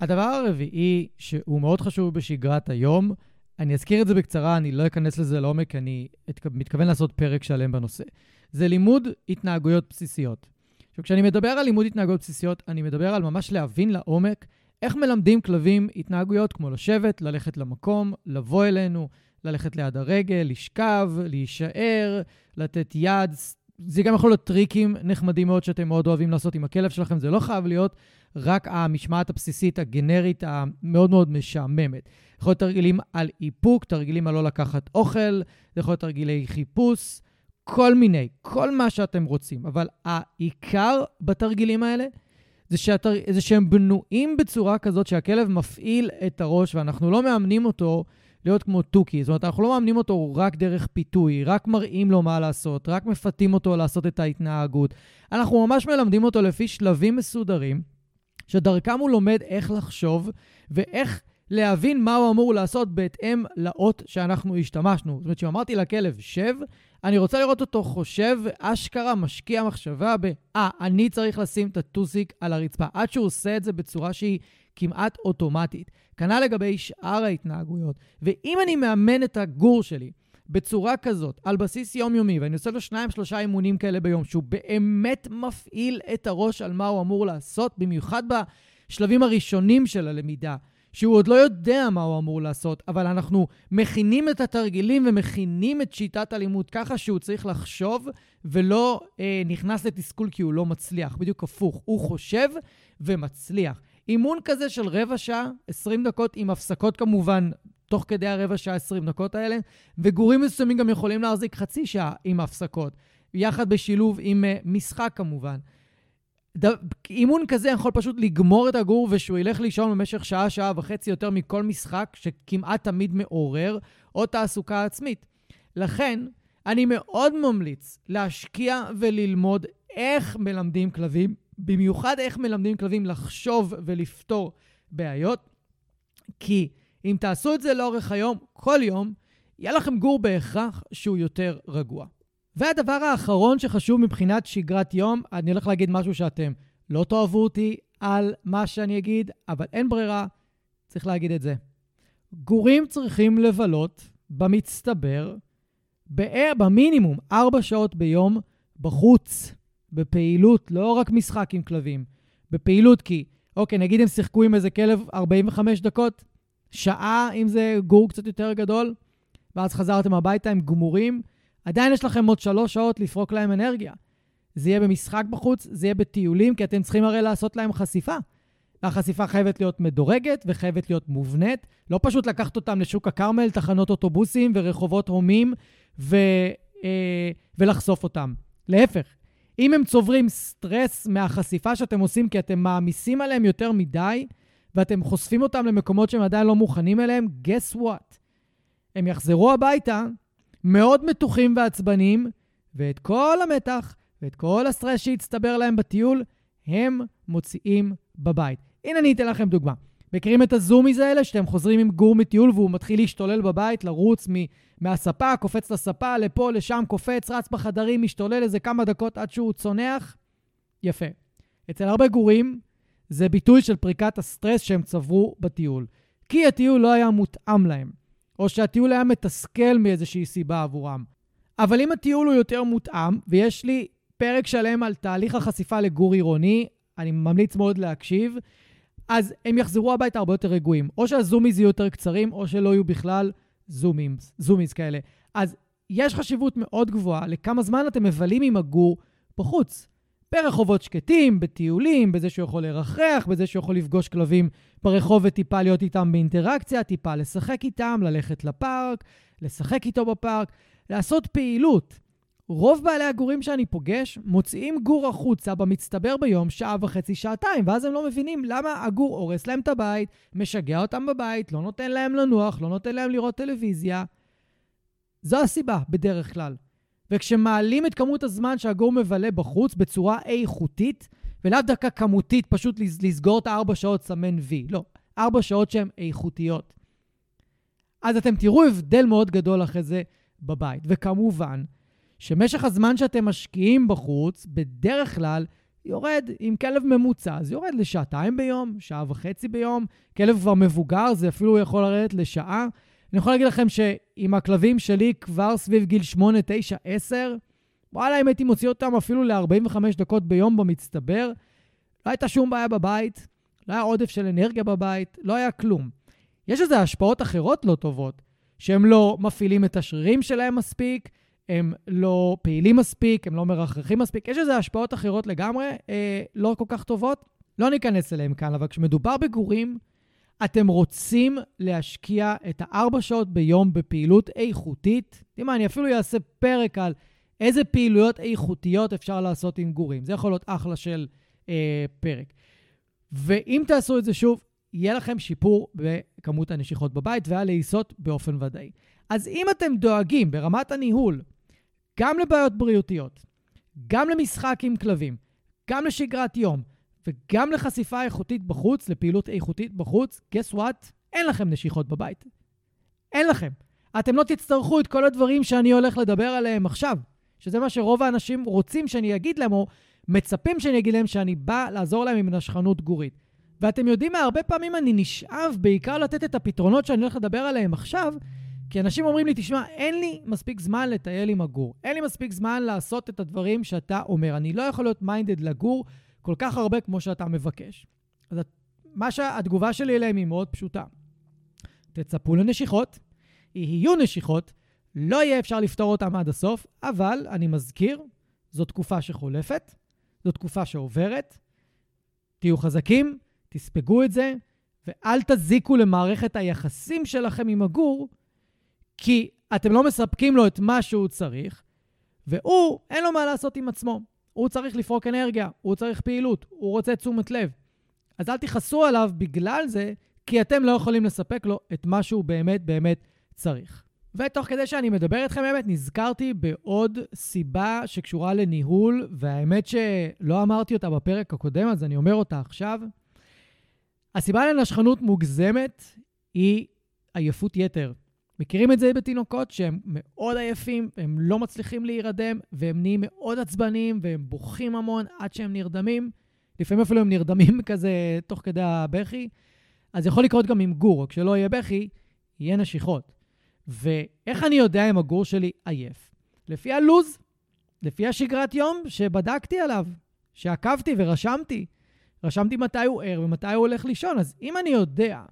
הדבר הרביעי, שהוא מאוד חשוב בשגרת היום, אני אזכיר את זה בקצרה, אני לא אכנס לזה לעומק, אני מתכוון לעשות פרק שלם בנושא. זה לימוד התנהגויות בסיסיות. עכשיו, כשאני מדבר על לימוד התנהגויות בסיסיות, אני מדבר על ממש להבין לעומק איך מלמדים כלבים התנהגויות כמו לשבת, ללכת למקום, לבוא אלינו, ללכת ליד הרגל, לשכב, להישאר, לתת יד. זה גם יכול להיות טריקים נחמדים מאוד שאתם מאוד אוהבים לעשות עם הכלב שלכם. זה לא חייב להיות רק המשמעת הבסיסית, הגנרית, המאוד מאוד משעממת. יכול להיות תרגילים על איפוק, תרגילים על לא לקחת אוכל, זה יכול להיות תרגילי חיפוש, כל מיני, כל מה שאתם רוצים. אבל העיקר בתרגילים האלה זה, שהתר... זה שהם בנויים בצורה כזאת שהכלב מפעיל את הראש ואנחנו לא מאמנים אותו להיות כמו תוכי. זאת אומרת, אנחנו לא מאמנים אותו רק דרך פיתוי, רק מראים לו מה לעשות, רק מפתים אותו לעשות את ההתנהגות. אנחנו ממש מלמדים אותו לפי שלבים מסודרים, שדרכם הוא לומד איך לחשוב ואיך להבין מה הוא אמור לעשות בהתאם לאות שאנחנו השתמשנו. זאת אומרת, כשאמרתי לכלב, שב, אני רוצה לראות אותו חושב, אשכרה משקיע מחשבה ב, אה, אני צריך לשים את הטוסיק על הרצפה. עד שהוא עושה את זה בצורה שהיא כמעט אוטומטית. כנ"ל לגבי שאר ההתנהגויות. ואם אני מאמן את הגור שלי בצורה כזאת, על בסיס יומיומי, ואני עושה לו שניים, שלושה אימונים כאלה ביום, שהוא באמת מפעיל את הראש על מה הוא אמור לעשות, במיוחד בשלבים הראשונים של הלמידה, שהוא עוד לא יודע מה הוא אמור לעשות, אבל אנחנו מכינים את התרגילים ומכינים את שיטת הלימוד ככה שהוא צריך לחשוב ולא אה, נכנס לתסכול כי הוא לא מצליח. בדיוק הפוך, הוא חושב ומצליח. אימון כזה של רבע שעה, 20 דקות, עם הפסקות כמובן, תוך כדי הרבע שעה, 20 דקות האלה, וגורים מסוימים גם יכולים להחזיק חצי שעה עם הפסקות, יחד בשילוב עם uh, משחק כמובן. אימון כזה יכול פשוט לגמור את הגור ושהוא ילך לישון במשך שעה, שעה וחצי יותר מכל משחק שכמעט תמיד מעורר, או תעסוקה עצמית. לכן, אני מאוד ממליץ להשקיע וללמוד איך מלמדים כלבים במיוחד איך מלמדים כלבים לחשוב ולפתור בעיות, כי אם תעשו את זה לאורך היום, כל יום, יהיה לכם גור בהכרח שהוא יותר רגוע. והדבר האחרון שחשוב מבחינת שגרת יום, אני הולך להגיד משהו שאתם לא תאהבו אותי על מה שאני אגיד, אבל אין ברירה, צריך להגיד את זה. גורים צריכים לבלות במצטבר, במינימום 4 שעות ביום בחוץ. בפעילות, לא רק משחק עם כלבים, בפעילות כי, אוקיי, נגיד הם שיחקו עם איזה כלב 45 דקות, שעה אם זה גור קצת יותר גדול, ואז חזרתם הביתה, הם גמורים, עדיין יש לכם עוד שלוש שעות לפרוק להם אנרגיה. זה יהיה במשחק בחוץ, זה יהיה בטיולים, כי אתם צריכים הרי לעשות להם חשיפה. והחשיפה חייבת להיות מדורגת וחייבת להיות מובנית. לא פשוט לקחת אותם לשוק הכרמל, תחנות אוטובוסים ורחובות הומים ו, אה, ולחשוף אותם. להפך, אם הם צוברים סטרס מהחשיפה שאתם עושים כי אתם מעמיסים עליהם יותר מדי, ואתם חושפים אותם למקומות שהם עדיין לא מוכנים אליהם, guess what? הם יחזרו הביתה מאוד מתוחים ועצבניים, ואת כל המתח ואת כל הסטרס שהצטבר להם בטיול, הם מוציאים בבית. הנה אני אתן לכם דוגמה. מכירים את הזומיז האלה, שאתם חוזרים עם גור מטיול והוא מתחיל להשתולל בבית, לרוץ מ- מהספה, קופץ לספה, לפה, לשם, קופץ, רץ בחדרים, משתולל איזה כמה דקות עד שהוא צונח? יפה. אצל הרבה גורים זה ביטוי של פריקת הסטרס שהם צברו בטיול. כי הטיול לא היה מותאם להם, או שהטיול היה מתסכל מאיזושהי סיבה עבורם. אבל אם הטיול הוא יותר מותאם, ויש לי פרק שלם על תהליך החשיפה לגור עירוני, אני ממליץ מאוד להקשיב, אז הם יחזרו הביתה הרבה יותר רגועים. או שהזומיז יהיו יותר קצרים, או שלא יהיו בכלל זומים, זומיז כאלה. אז יש חשיבות מאוד גבוהה לכמה זמן אתם מבלים עם הגור בחוץ. ברחובות שקטים, בטיולים, בזה שהוא יכול לרחרח, בזה שהוא יכול לפגוש כלבים ברחוב וטיפה להיות איתם באינטראקציה, טיפה לשחק איתם, ללכת לפארק, לשחק איתו בפארק, לעשות פעילות. רוב בעלי הגורים שאני פוגש מוציאים גור החוצה במצטבר ביום שעה וחצי, שעתיים, ואז הם לא מבינים למה הגור הורס להם את הבית, משגע אותם בבית, לא נותן להם לנוח, לא נותן להם לראות טלוויזיה. זו הסיבה, בדרך כלל. וכשמעלים את כמות הזמן שהגור מבלה בחוץ בצורה איכותית, ולאו דווקא כמותית, פשוט לסגור את הארבע שעות, סמן וי. לא, ארבע שעות שהן איכותיות. אז אתם תראו הבדל מאוד גדול אחרי זה בבית. וכמובן, שמשך הזמן שאתם משקיעים בחוץ, בדרך כלל יורד עם כלב ממוצע, זה יורד לשעתיים ביום, שעה וחצי ביום. כלב כבר מבוגר, זה אפילו יכול לרדת לשעה. אני יכול להגיד לכם שעם הכלבים שלי כבר סביב גיל 8, 9, 10, וואלה, אם הייתי מוציא אותם אפילו ל-45 דקות ביום במצטבר, לא הייתה שום בעיה בבית, לא היה עודף של אנרגיה בבית, לא היה כלום. יש לזה השפעות אחרות לא טובות, שהם לא מפעילים את השרירים שלהם מספיק, הם לא פעילים מספיק, הם לא מרחרחים מספיק. יש לזה השפעות אחרות לגמרי, אה, לא כל כך טובות. לא ניכנס אליהם כאן, אבל כשמדובר בגורים, אתם רוצים להשקיע את הארבע שעות ביום בפעילות איכותית. תראי אני אפילו אעשה פרק על איזה פעילויות איכותיות אפשר לעשות עם גורים. זה יכול להיות אחלה של אה, פרק. ואם תעשו את זה שוב, יהיה לכם שיפור בכמות הנשיכות בבית והלעיסות באופן ודאי. אז אם אתם דואגים ברמת הניהול גם לבעיות בריאותיות, גם למשחק עם כלבים, גם לשגרת יום וגם לחשיפה איכותית בחוץ, לפעילות איכותית בחוץ, guess what? אין לכם נשיכות בבית. אין לכם. אתם לא תצטרכו את כל הדברים שאני הולך לדבר עליהם עכשיו, שזה מה שרוב האנשים רוצים שאני אגיד להם, או מצפים שאני אגיד להם שאני בא לעזור להם עם נשכנות גורית. ואתם יודעים מה, הרבה פעמים אני נשאב בעיקר לתת את הפתרונות שאני הולך לדבר עליהם עכשיו, כי אנשים אומרים לי, תשמע, אין לי מספיק זמן לטייל עם הגור. אין לי מספיק זמן לעשות את הדברים שאתה אומר. אני לא יכול להיות מיינדד לגור כל כך הרבה כמו שאתה מבקש. אז מה שהתגובה שלי אליהם היא מאוד פשוטה. תצפו לנשיכות, יהיו נשיכות, לא יהיה אפשר לפתור אותם עד הסוף, אבל אני מזכיר, זו תקופה שחולפת, זו תקופה שעוברת. תהיו חזקים, תספגו את זה, ואל תזיקו למערכת היחסים שלכם עם הגור, כי אתם לא מספקים לו את מה שהוא צריך, והוא, אין לו מה לעשות עם עצמו. הוא צריך לפרוק אנרגיה, הוא צריך פעילות, הוא רוצה תשומת לב. אז אל תכעסו עליו בגלל זה, כי אתם לא יכולים לספק לו את מה שהוא באמת באמת צריך. ותוך כדי שאני מדבר איתכם באמת, נזכרתי בעוד סיבה שקשורה לניהול, והאמת שלא אמרתי אותה בפרק הקודם, אז אני אומר אותה עכשיו. הסיבה לנשכנות מוגזמת היא עייפות יתר. מכירים את זה בתינוקות שהם מאוד עייפים, הם לא מצליחים להירדם, והם נהיים מאוד עצבניים, והם בוכים המון עד שהם נרדמים. לפעמים אפילו הם נרדמים כזה תוך כדי הבכי. אז יכול לקרות גם עם גור, כשלא יהיה בכי, יהיה נשיכות. ואיך אני יודע אם הגור שלי עייף? לפי הלוז, לפי השגרת יום שבדקתי עליו, שעקבתי ורשמתי. רשמתי מתי הוא ער ומתי הוא הולך לישון. אז אם אני יודע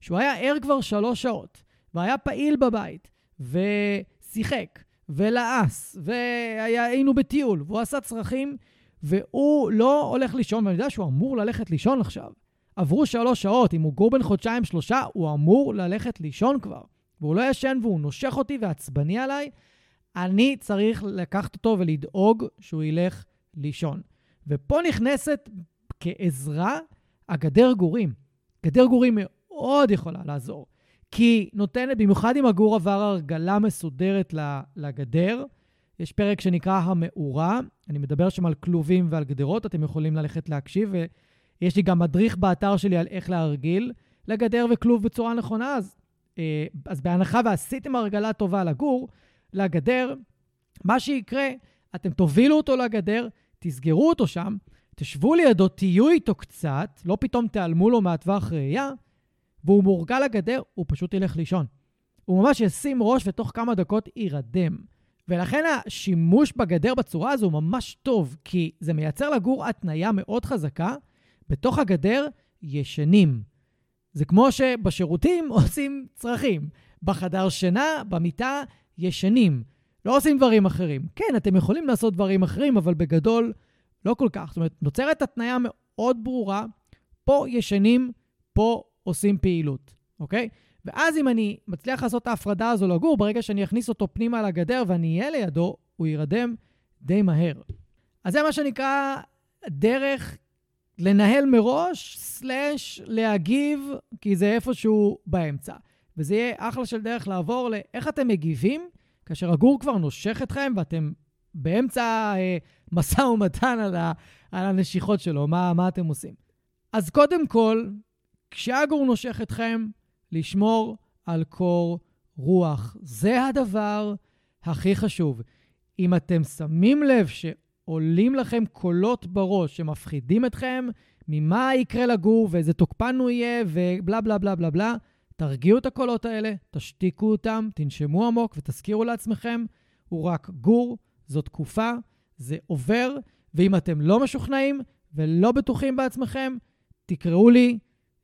שהוא היה ער כבר שלוש שעות, והיה פעיל בבית, ושיחק, ולעס, והיינו בטיול, והוא עשה צרכים, והוא לא הולך לישון, ואני יודע שהוא אמור ללכת לישון עכשיו. עברו שלוש שעות, אם הוא גור בן חודשיים-שלושה, הוא אמור ללכת לישון כבר. והוא לא ישן והוא נושך אותי ועצבני עליי, אני צריך לקחת אותו ולדאוג שהוא ילך לישון. ופה נכנסת כעזרה הגדר גורים. גדר גורים מאוד יכולה לעזור, כי נותנת, במיוחד אם הגור עבר הרגלה מסודרת לגדר, יש פרק שנקרא המאורה, אני מדבר שם על כלובים ועל גדרות, אתם יכולים ללכת להקשיב, ויש לי גם מדריך באתר שלי על איך להרגיל לגדר וכלוב בצורה נכונה, אז, אה, אז בהנחה ועשיתם הרגלה טובה לגור, לגדר, מה שיקרה, אתם תובילו אותו לגדר, תסגרו אותו שם, תשבו לידו, תהיו איתו קצת, לא פתאום תיעלמו לו מהטווח ראייה, והוא מורגל לגדר, הוא פשוט ילך לישון. הוא ממש ישים ראש ותוך כמה דקות יירדם. ולכן השימוש בגדר בצורה הזו הוא ממש טוב, כי זה מייצר לגור התניה מאוד חזקה. בתוך הגדר ישנים. זה כמו שבשירותים עושים צרכים. בחדר שינה, במיטה, ישנים. לא עושים דברים אחרים. כן, אתם יכולים לעשות דברים אחרים, אבל בגדול לא כל כך. זאת אומרת, נוצרת התניה מאוד ברורה, פה ישנים, פה עושים פעילות, אוקיי? ואז אם אני מצליח לעשות את ההפרדה הזו לגור, ברגע שאני אכניס אותו פנימה לגדר ואני אהיה לידו, הוא יירדם די מהר. אז זה מה שנקרא דרך לנהל מראש, סלאש להגיב, כי זה איפשהו באמצע. וזה יהיה אחלה של דרך לעבור לאיך אתם מגיבים כאשר הגור כבר נושך אתכם ואתם באמצע אה, משא ומתן על, ה, על הנשיכות שלו, מה, מה אתם עושים. אז קודם כל, כשהגור נושך אתכם, לשמור על קור רוח. זה הדבר הכי חשוב. אם אתם שמים לב שעולים לכם קולות בראש שמפחידים אתכם ממה יקרה לגור ואיזה תוקפן הוא יהיה ובלה בלה בלה בלה בלה, תרגיעו את הקולות האלה, תשתיקו אותם, תנשמו עמוק ותזכירו לעצמכם, הוא רק גור, זו תקופה, זה עובר, ואם אתם לא משוכנעים ולא בטוחים בעצמכם, תקראו לי,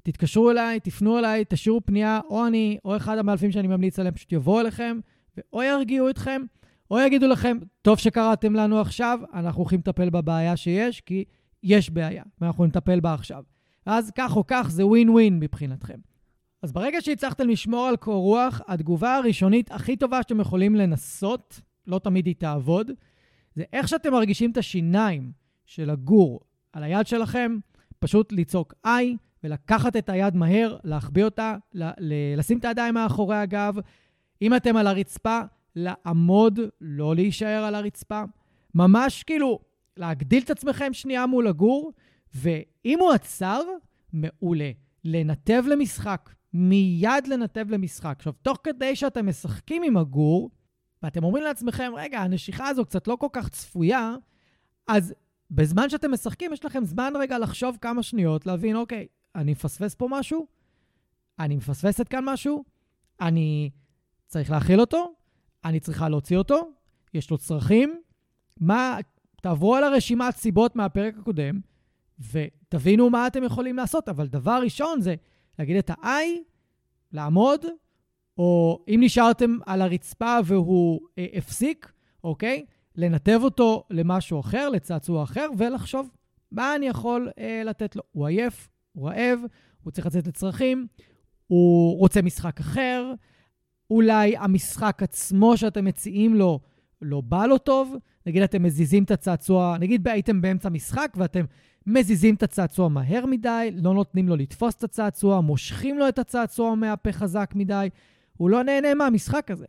תתקשרו אליי, תפנו אליי, תשאירו פנייה, או אני, או אחד המאלפים שאני ממליץ עליהם, פשוט יבואו אליכם, ואו ירגיעו אתכם, או יגידו לכם, טוב שקראתם לנו עכשיו, אנחנו הולכים לטפל בבעיה שיש, כי יש בעיה, ואנחנו נטפל בה עכשיו. אז כך או כך, זה ווין ווין מבחינתכם. אז ברגע שהצלחתם לשמור על קור רוח, התגובה הראשונית הכי טובה שאתם יכולים לנסות, לא תמיד היא תעבוד, זה איך שאתם מרגישים את השיניים של הגור על היד שלכם, פשוט לצעוק איי, ולקחת את היד מהר, להחביא אותה, לשים את הידיים מאחורי הגב. אם אתם על הרצפה, לעמוד, לא להישאר על הרצפה. ממש כאילו להגדיל את עצמכם שנייה מול הגור, ואם הוא עצר, מעולה. לנתב למשחק, מיד לנתב למשחק. עכשיו, תוך כדי שאתם משחקים עם הגור, ואתם אומרים לעצמכם, רגע, הנשיכה הזו קצת לא כל כך צפויה, אז בזמן שאתם משחקים, יש לכם זמן רגע לחשוב כמה שניות, להבין, אוקיי, אני מפספס פה משהו? אני מפספסת כאן משהו? אני צריך להכיל אותו? אני צריכה להוציא אותו? יש לו צרכים? מה, תעברו על הרשימת סיבות מהפרק הקודם, ותבינו מה אתם יכולים לעשות. אבל דבר ראשון זה להגיד את ה-I, לעמוד, או אם נשארתם על הרצפה והוא אה, הפסיק, אוקיי? לנתב אותו למשהו אחר, לצעצוע אחר, ולחשוב מה אני יכול אה, לתת לו. הוא עייף, הוא רעב, הוא צריך לצאת לצרכים, הוא רוצה משחק אחר, אולי המשחק עצמו שאתם מציעים לו לא בא לו טוב, נגיד אתם מזיזים את הצעצוע, נגיד הייתם באמצע משחק ואתם מזיזים את הצעצוע מהר מדי, לא נותנים לו לתפוס את הצעצוע, מושכים לו את הצעצוע מהפה חזק מדי, הוא לא נהנה מהמשחק הזה.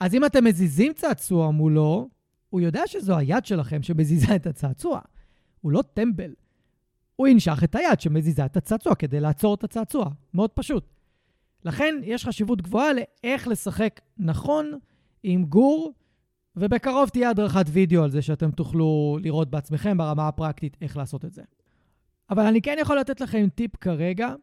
אז אם אתם מזיזים צעצוע מולו, הוא יודע שזו היד שלכם שמזיזה את הצעצוע. הוא לא טמבל. הוא ינשך את היד שמזיזה את הצעצוע כדי לעצור את הצעצוע. מאוד פשוט. לכן יש חשיבות גבוהה לאיך לשחק נכון עם גור, ובקרוב תהיה הדרכת וידאו על זה שאתם תוכלו לראות בעצמכם ברמה הפרקטית איך לעשות את זה. אבל אני כן יכול לתת לכם טיפ כרגע,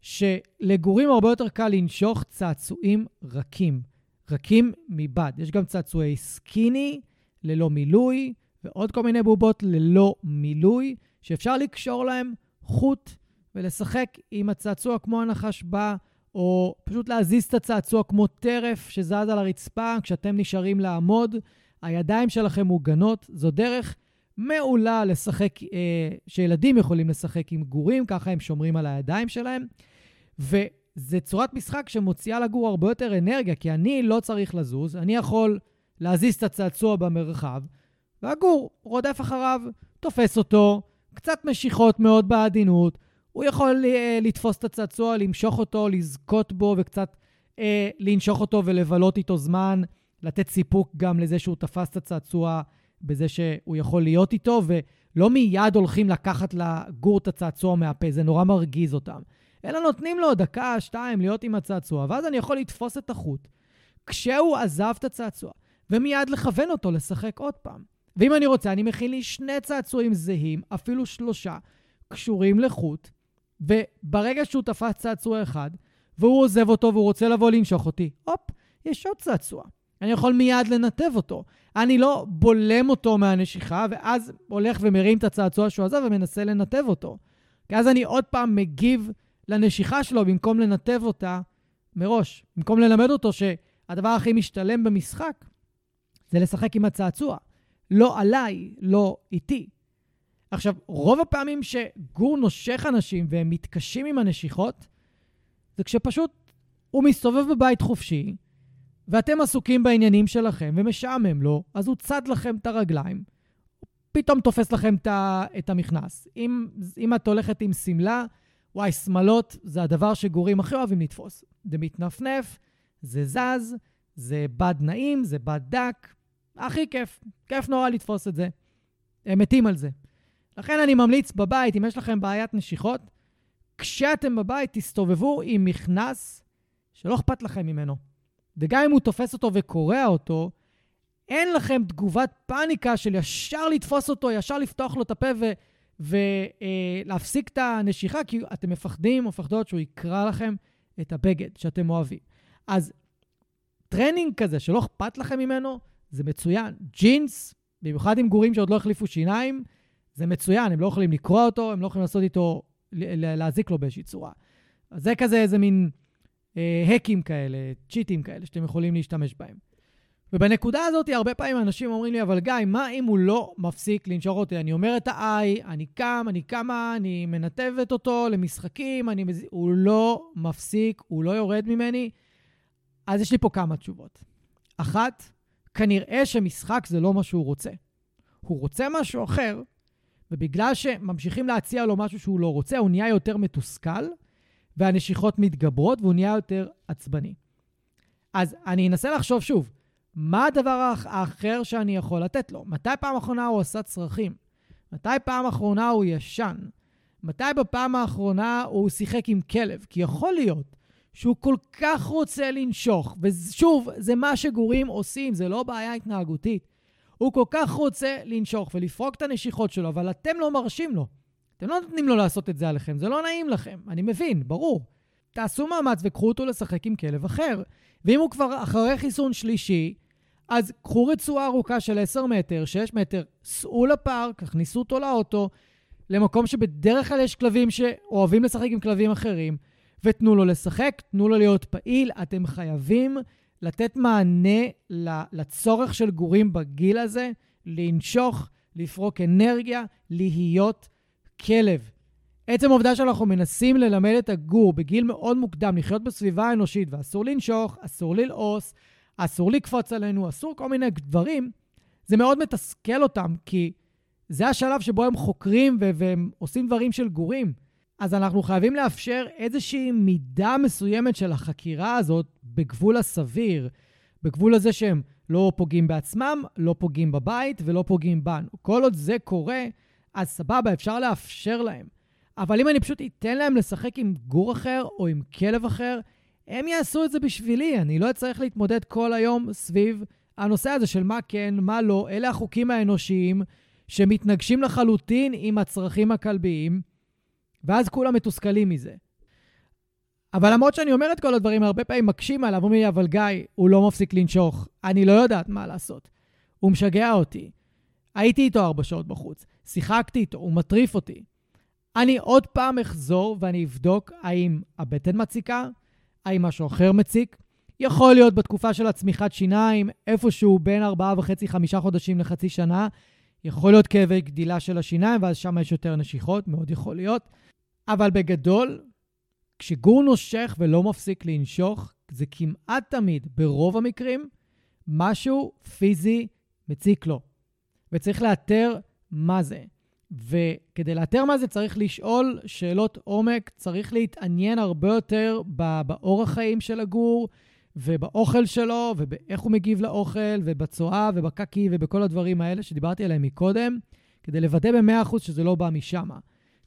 שלגורים הרבה יותר קל לנשוך צעצועים רכים, רכים מבד. יש גם צעצועי סקיני ללא מילוי, ועוד כל מיני בובות ללא מילוי, שאפשר לקשור להם חוט ולשחק עם הצעצוע כמו הנחש בא, או פשוט להזיז את הצעצוע כמו טרף שזז על הרצפה כשאתם נשארים לעמוד. הידיים שלכם מוגנות. זו דרך מעולה לשחק, אה, שילדים יכולים לשחק עם גורים, ככה הם שומרים על הידיים שלהם. וזו צורת משחק שמוציאה לגור הרבה יותר אנרגיה, כי אני לא צריך לזוז, אני יכול להזיז את הצעצוע במרחב, והגור רודף אחריו, תופס אותו, קצת משיכות מאוד בעדינות, הוא יכול אה, לתפוס את הצעצוע, למשוך אותו, לזכות בו וקצת אה, לנשוך אותו ולבלות איתו זמן, לתת סיפוק גם לזה שהוא תפס את הצעצוע, בזה שהוא יכול להיות איתו, ולא מיד הולכים לקחת לגור את הצעצוע מהפה, זה נורא מרגיז אותם. אלא נותנים לו דקה, שתיים, להיות עם הצעצוע, ואז אני יכול לתפוס את החוט כשהוא עזב את הצעצוע, ומיד לכוון אותו לשחק עוד פעם. ואם אני רוצה, אני מכין לי שני צעצועים זהים, אפילו שלושה, קשורים לחוט, וברגע שהוא תפס צעצוע אחד, והוא עוזב אותו והוא רוצה לבוא לנשוך אותי, הופ, יש עוד צעצוע. אני יכול מיד לנתב אותו. אני לא בולם אותו מהנשיכה, ואז הולך ומרים את הצעצוע שהוא עזב ומנסה לנתב אותו. כי אז אני עוד פעם מגיב לנשיכה שלו במקום לנתב אותה מראש. במקום ללמד אותו שהדבר הכי משתלם במשחק זה לשחק עם הצעצוע. לא עליי, לא איתי. עכשיו, רוב הפעמים שגור נושך אנשים והם מתקשים עם הנשיכות, זה כשפשוט הוא מסתובב בבית חופשי, ואתם עסוקים בעניינים שלכם ומשעמם לו, אז הוא צד לכם את הרגליים, פתאום תופס לכם את המכנס. אם, אם את הולכת עם שמלה, וואי, שמלות זה הדבר שגורים הכי אוהבים לתפוס. זה מתנפנף, זה זז, זה בד נעים, זה בד דק. הכי כיף, כיף נורא לתפוס את זה. הם מתים על זה. לכן אני ממליץ בבית, אם יש לכם בעיית נשיכות, כשאתם בבית, תסתובבו עם מכנס שלא אכפת לכם ממנו. וגם אם הוא תופס אותו וקורע אותו, אין לכם תגובת פאניקה של ישר לתפוס אותו, ישר לפתוח לו את הפה ולהפסיק את הנשיכה, כי אתם מפחדים או מפחדות שהוא יקרע לכם את הבגד שאתם אוהבים. אז טרנינג כזה שלא אכפת לכם ממנו, זה מצוין. ג'ינס, במיוחד עם גורים שעוד לא החליפו שיניים, זה מצוין, הם לא יכולים לקרוע אותו, הם לא יכולים לעשות איתו, להזיק לו באיזושהי צורה. אז זה כזה איזה מין אה, האקים כאלה, צ'יטים כאלה, שאתם יכולים להשתמש בהם. ובנקודה הזאת, הרבה פעמים אנשים אומרים לי, אבל גיא, מה אם הוא לא מפסיק לנשור אותי? אני אומר את ה-I, אני קם, אני קמה, אני מנתבת אותו למשחקים, אני... הוא לא מפסיק, הוא לא יורד ממני. אז יש לי פה כמה תשובות. אחת, כנראה שמשחק זה לא מה שהוא רוצה. הוא רוצה משהו אחר, ובגלל שממשיכים להציע לו משהו שהוא לא רוצה, הוא נהיה יותר מתוסכל, והנשיכות מתגברות, והוא נהיה יותר עצבני. אז אני אנסה לחשוב שוב, מה הדבר האחר שאני יכול לתת לו? מתי פעם אחרונה הוא עשה צרכים? מתי פעם אחרונה הוא ישן? מתי בפעם האחרונה הוא שיחק עם כלב? כי יכול להיות שהוא כל כך רוצה לנשוך, ושוב, זה מה שגורים עושים, זה לא בעיה התנהגותית. הוא כל כך רוצה לנשוך ולפרוק את הנשיכות שלו, אבל אתם לא מרשים לו. אתם לא נותנים לו לעשות את זה עליכם, זה לא נעים לכם. אני מבין, ברור. תעשו מאמץ וקחו אותו לשחק עם כלב אחר. ואם הוא כבר אחרי חיסון שלישי, אז קחו רצועה ארוכה של 10 מטר, 6 מטר, סעו לפארק, הכניסו אותו לאוטו, למקום שבדרך כלל יש כלבים שאוהבים לשחק עם כלבים אחרים, ותנו לו לשחק, תנו לו להיות פעיל. אתם חייבים לתת מענה לצורך של גורים בגיל הזה, לנשוך, לפרוק אנרגיה, להיות כלב. עצם העובדה שאנחנו מנסים ללמד את הגור בגיל מאוד מוקדם לחיות בסביבה האנושית, ואסור לנשוך, אסור ללעוס, אסור לקפוץ עלינו, אסור כל מיני דברים, זה מאוד מתסכל אותם, כי זה השלב שבו הם חוקרים והם עושים דברים של גורים. אז אנחנו חייבים לאפשר איזושהי מידה מסוימת של החקירה הזאת בגבול הסביר, בגבול הזה שהם לא פוגעים בעצמם, לא פוגעים בבית ולא פוגעים בנו. כל עוד זה קורה, אז סבבה, אפשר לאפשר להם. אבל אם אני פשוט אתן להם לשחק עם גור אחר או עם כלב אחר, הם יעשו את זה בשבילי. אני לא אצטרך להתמודד כל היום סביב הנושא הזה של מה כן, מה לא. אלה החוקים האנושיים שמתנגשים לחלוטין עם הצרכים הכלביים, ואז כולם מתוסכלים מזה. אבל למרות שאני אומר את כל הדברים, הרבה פעמים מקשים עליו, אומרים לי, אבל גיא, הוא לא מפסיק לנשוך. אני לא יודעת מה לעשות. הוא משגע אותי. הייתי איתו ארבע שעות בחוץ, שיחקתי איתו, הוא מטריף אותי. אני עוד פעם אחזור ואני אבדוק האם הבטן מציקה, האם משהו אחר מציק. יכול להיות בתקופה של הצמיחת שיניים, איפשהו בין ארבעה וחצי, חמישה חודשים לחצי שנה, יכול להיות כאבי גדילה של השיניים, ואז שם יש יותר נשיכות, מאוד יכול להיות. אבל בגדול, כשגור נושך ולא מפסיק לנשוך, זה כמעט תמיד, ברוב המקרים, משהו פיזי מציק לו. וצריך לאתר מה זה. וכדי לאתר מה זה צריך לשאול שאלות עומק, צריך להתעניין הרבה יותר באורח חיים של הגור, ובאוכל שלו, ובאיך הוא מגיב לאוכל, ובצואה, ובקקי, ובכל הדברים האלה שדיברתי עליהם מקודם, כדי לוודא ב-100% שזה לא בא משם.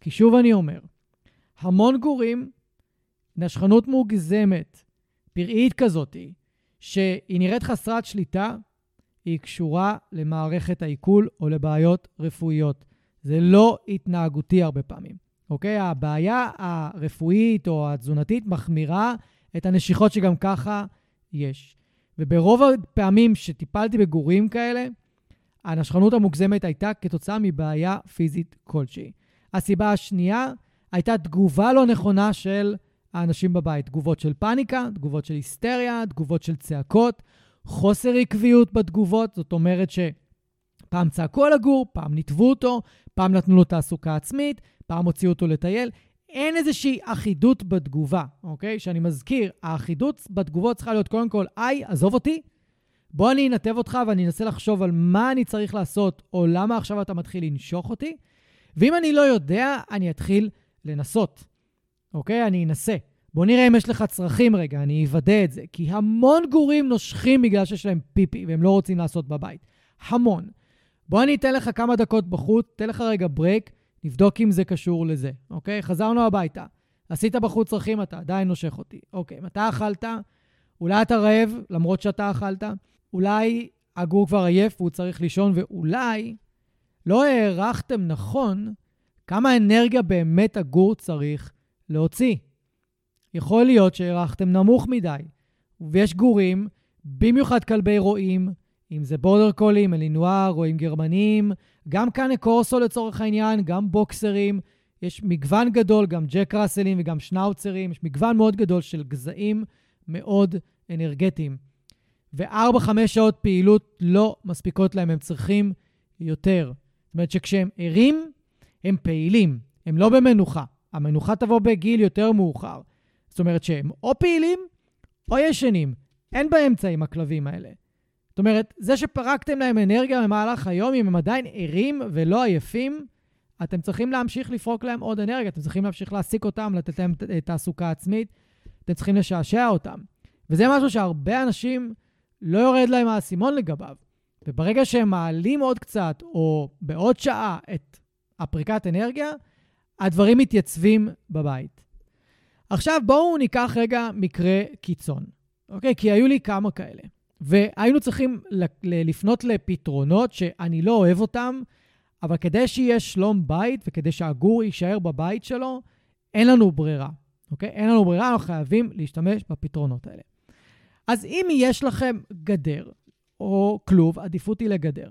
כי שוב אני אומר, המון גורים, נשכנות מוגזמת, פראית כזאתי, שהיא נראית חסרת שליטה, היא קשורה למערכת העיכול או לבעיות רפואיות. זה לא התנהגותי הרבה פעמים, אוקיי? הבעיה הרפואית או התזונתית מחמירה את הנשיכות שגם ככה יש. וברוב הפעמים שטיפלתי בגורים כאלה, הנשכנות המוגזמת הייתה כתוצאה מבעיה פיזית כלשהי. הסיבה השנייה הייתה תגובה לא נכונה של האנשים בבית. תגובות של פאניקה, תגובות של היסטריה, תגובות של צעקות, חוסר עקביות בתגובות, זאת אומרת שפעם צעקו על הגור, פעם ניתבו אותו, פעם נתנו לו תעסוקה עצמית, פעם הוציאו אותו לטייל. אין איזושהי אחידות בתגובה, אוקיי? שאני מזכיר, האחידות בתגובות צריכה להיות קודם כל, היי, עזוב אותי, בוא אני אנתב אותך ואני אנסה לחשוב על מה אני צריך לעשות, או למה עכשיו אתה מתחיל לנשוך אותי. ואם אני לא יודע, אני אתחיל לנסות, אוקיי? אני אנסה. בוא נראה אם יש לך צרכים רגע, אני אוודא את זה. כי המון גורים נושכים בגלל שיש להם פיפי והם לא רוצים לעשות בבית. המון. בוא אני אתן לך כמה דקות בחוץ, תן לך רגע ברייק, נבדוק אם זה קשור לזה, אוקיי? חזרנו הביתה. עשית בחוץ צרכים, אתה עדיין נושך אותי. אוקיי, מתי אכלת? אולי אתה רעב, למרות שאתה אכלת. אולי הגור כבר עייף והוא צריך לישון, ואולי לא הערכתם נכון כמה אנרגיה באמת הגור צריך להוציא. יכול להיות שהערכתם נמוך מדי, ויש גורים, במיוחד כלבי רועים, אם זה בורדר קולים, אלינואר, רועים גרמנים, גם כאן קורסו לצורך העניין, גם בוקסרים. יש מגוון גדול, גם ג'ק ראסלים וגם שנאוצרים, יש מגוון מאוד גדול של גזעים מאוד אנרגטיים. וארבע-חמש שעות פעילות לא מספיקות להם, הם צריכים יותר. זאת אומרת שכשהם ערים, הם פעילים, הם לא במנוחה. המנוחה תבוא בגיל יותר מאוחר. זאת אומרת שהם או פעילים או ישנים. אין באמצע עם הכלבים האלה. זאת אומרת, זה שפרקתם להם אנרגיה במהלך היום, אם הם עדיין ערים ולא עייפים, אתם צריכים להמשיך לפרוק להם עוד אנרגיה, אתם צריכים להמשיך להעסיק אותם, לתת להם תעסוקה עצמית, אתם צריכים לשעשע אותם. וזה משהו שהרבה אנשים לא יורד להם האסימון לגביו. וברגע שהם מעלים עוד קצת, או בעוד שעה, את הפריקת אנרגיה, הדברים מתייצבים בבית. עכשיו בואו ניקח רגע מקרה קיצון, אוקיי? כי היו לי כמה כאלה. והיינו צריכים לפנות לפתרונות שאני לא אוהב אותם, אבל כדי שיהיה שלום בית וכדי שהגור יישאר בבית שלו, אין לנו ברירה, אוקיי? אין לנו ברירה, אנחנו חייבים להשתמש בפתרונות האלה. אז אם יש לכם גדר או כלוב, עדיפות היא לגדר.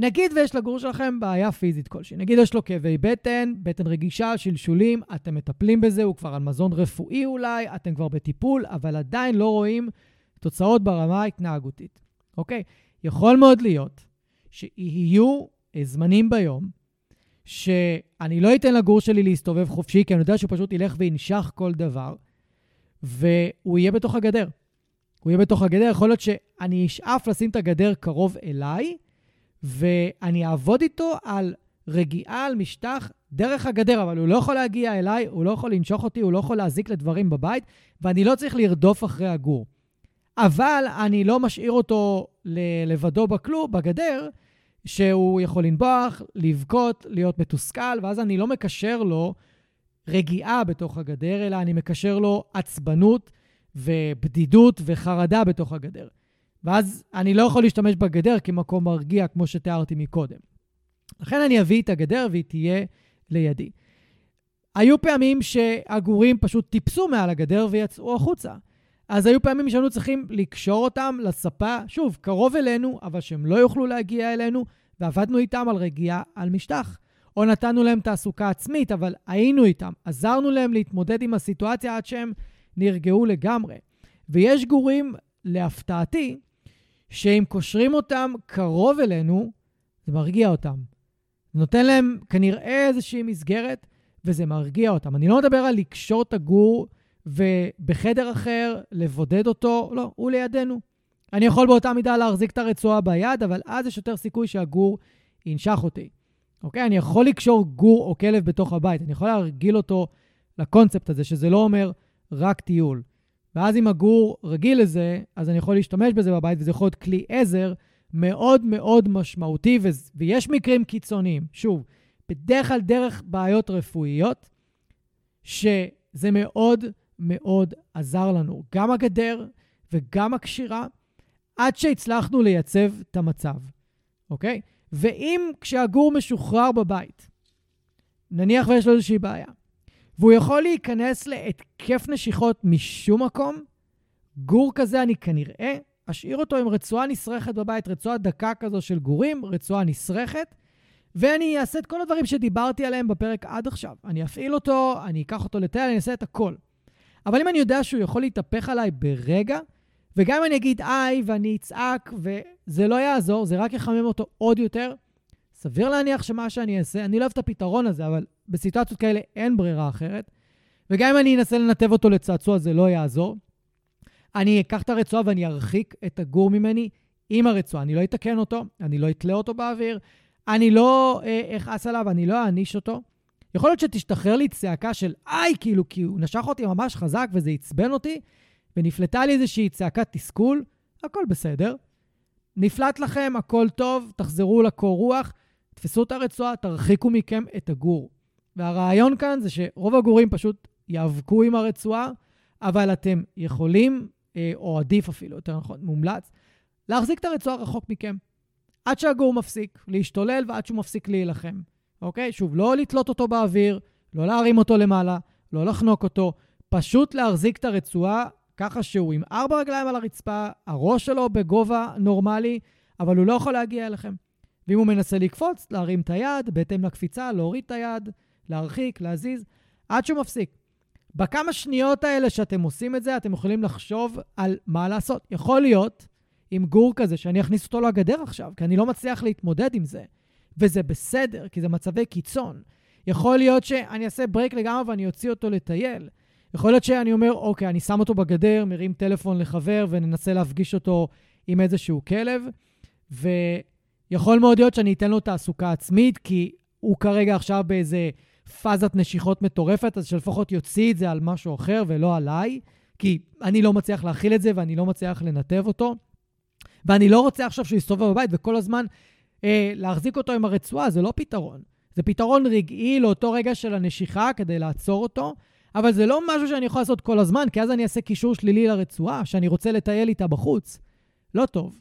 נגיד ויש לגור שלכם בעיה פיזית כלשהי, נגיד יש לו כאבי בטן, בטן רגישה, שלשולים, אתם מטפלים בזה, הוא כבר על מזון רפואי אולי, אתם כבר בטיפול, אבל עדיין לא רואים תוצאות ברמה ההתנהגותית, אוקיי? יכול מאוד להיות שיהיו זמנים ביום שאני לא אתן לגור שלי להסתובב חופשי, כי אני יודע שהוא פשוט ילך וינשך כל דבר, והוא יהיה בתוך הגדר. הוא יהיה בתוך הגדר, יכול להיות שאני אשאף לשים את הגדר קרוב אליי, ואני אעבוד איתו על רגיעה על משטח דרך הגדר, אבל הוא לא יכול להגיע אליי, הוא לא יכול לנשוך אותי, הוא לא יכול להזיק לדברים בבית, ואני לא צריך לרדוף אחרי הגור. אבל אני לא משאיר אותו לבדו בכלוב, בגדר, שהוא יכול לנבוח, לבכות, להיות מתוסכל, ואז אני לא מקשר לו רגיעה בתוך הגדר, אלא אני מקשר לו עצבנות ובדידות וחרדה בתוך הגדר. ואז אני לא יכול להשתמש בגדר כמקום מרגיע, כמו שתיארתי מקודם. לכן אני אביא את הגדר והיא תהיה לידי. היו פעמים שהגורים פשוט טיפסו מעל הגדר ויצאו החוצה. אז היו פעמים שהיינו צריכים לקשור אותם לספה, שוב, קרוב אלינו, אבל שהם לא יוכלו להגיע אלינו, ועבדנו איתם על רגיעה על משטח. או נתנו להם תעסוקה עצמית, אבל היינו איתם, עזרנו להם להתמודד עם הסיטואציה עד שהם נרגעו לגמרי. ויש גורים, להפתעתי, שאם קושרים אותם קרוב אלינו, זה מרגיע אותם. נותן להם כנראה איזושהי מסגרת, וזה מרגיע אותם. אני לא מדבר על לקשור את הגור ובחדר אחר לבודד אותו, לא, הוא לידינו. אני יכול באותה מידה להחזיק את הרצועה ביד, אבל אז יש יותר סיכוי שהגור ינשך אותי. אוקיי? אני יכול לקשור גור או כלב בתוך הבית, אני יכול להרגיל אותו לקונספט הזה, שזה לא אומר רק טיול. ואז אם הגור רגיל לזה, אז אני יכול להשתמש בזה בבית, וזה יכול להיות כלי עזר מאוד מאוד משמעותי, ו- ויש מקרים קיצוניים. שוב, בדרך כלל דרך בעיות רפואיות, שזה מאוד מאוד עזר לנו. גם הגדר וגם הקשירה, עד שהצלחנו לייצב את המצב, אוקיי? ואם כשהגור משוחרר בבית, נניח ויש לו איזושהי בעיה, והוא יכול להיכנס להתקף נשיכות משום מקום, גור כזה אני כנראה אשאיר אותו עם רצועה נסרכת בבית, רצועה דקה כזו של גורים, רצועה נסרכת, ואני אעשה את כל הדברים שדיברתי עליהם בפרק עד עכשיו. אני אפעיל אותו, אני אקח אותו לטייל, אני אעשה את הכל. אבל אם אני יודע שהוא יכול להתהפך עליי ברגע, וגם אם אני אגיד איי ואני אצעק וזה לא יעזור, זה רק יחמם אותו עוד יותר, סביר להניח שמה שאני אעשה, אני לא אוהב את הפתרון הזה, אבל בסיטואציות כאלה אין ברירה אחרת. וגם אם אני אנסה לנתב אותו לצעצוע, זה לא יעזור. אני אקח את הרצועה ואני ארחיק את הגור ממני עם הרצועה. אני לא אתקן אותו, אני לא אתלה אותו באוויר, אני לא אה, אכעס עליו, אני לא אעניש אותו. יכול להיות שתשתחרר לי צעקה של איי, כאילו, כי הוא נשך אותי ממש חזק וזה עצבן אותי, ונפלטה לי איזושהי צעקת תסכול, הכל בסדר. נפלט לכם, הכל טוב, תחזרו לקור רוח, תפסו את הרצועה, תרחיקו מכם את הגור. והרעיון כאן זה שרוב הגורים פשוט יאבקו עם הרצועה, אבל אתם יכולים, אה, או עדיף אפילו, יותר נכון, מומלץ, להחזיק את הרצועה רחוק מכם. עד שהגור מפסיק להשתולל ועד שהוא מפסיק להילחם. אוקיי? שוב, לא לתלות אותו באוויר, לא להרים אותו למעלה, לא לחנוק אותו, פשוט להחזיק את הרצועה ככה שהוא עם ארבע רגליים על הרצפה, הראש שלו בגובה נורמלי, אבל הוא לא יכול להגיע אליכם. ואם הוא מנסה לקפוץ, להרים את היד, בהתאם לקפיצה, להוריד את היד, להרחיק, להזיז, עד שהוא מפסיק. בכמה שניות האלה שאתם עושים את זה, אתם יכולים לחשוב על מה לעשות. יכול להיות עם גור כזה שאני אכניס אותו לגדר עכשיו, כי אני לא מצליח להתמודד עם זה. וזה בסדר, כי זה מצבי קיצון. יכול להיות שאני אעשה ברייק לגמרי ואני אוציא אותו לטייל. יכול להיות שאני אומר, אוקיי, אני שם אותו בגדר, מרים טלפון לחבר וננסה להפגיש אותו עם איזשהו כלב, ויכול מאוד להיות שאני אתן לו תעסוקה עצמית, כי הוא כרגע עכשיו באיזה פאזת נשיכות מטורפת, אז שלפחות יוציא את זה על משהו אחר ולא עליי, כי אני לא מצליח להכיל את זה ואני לא מצליח לנתב אותו. ואני לא רוצה עכשיו שהוא יסתובב בבית וכל הזמן אה, להחזיק אותו עם הרצועה, זה לא פתרון. זה פתרון רגעי לאותו רגע של הנשיכה כדי לעצור אותו, אבל זה לא משהו שאני יכול לעשות כל הזמן, כי אז אני אעשה קישור שלילי לרצועה, שאני רוצה לטייל איתה בחוץ. לא טוב.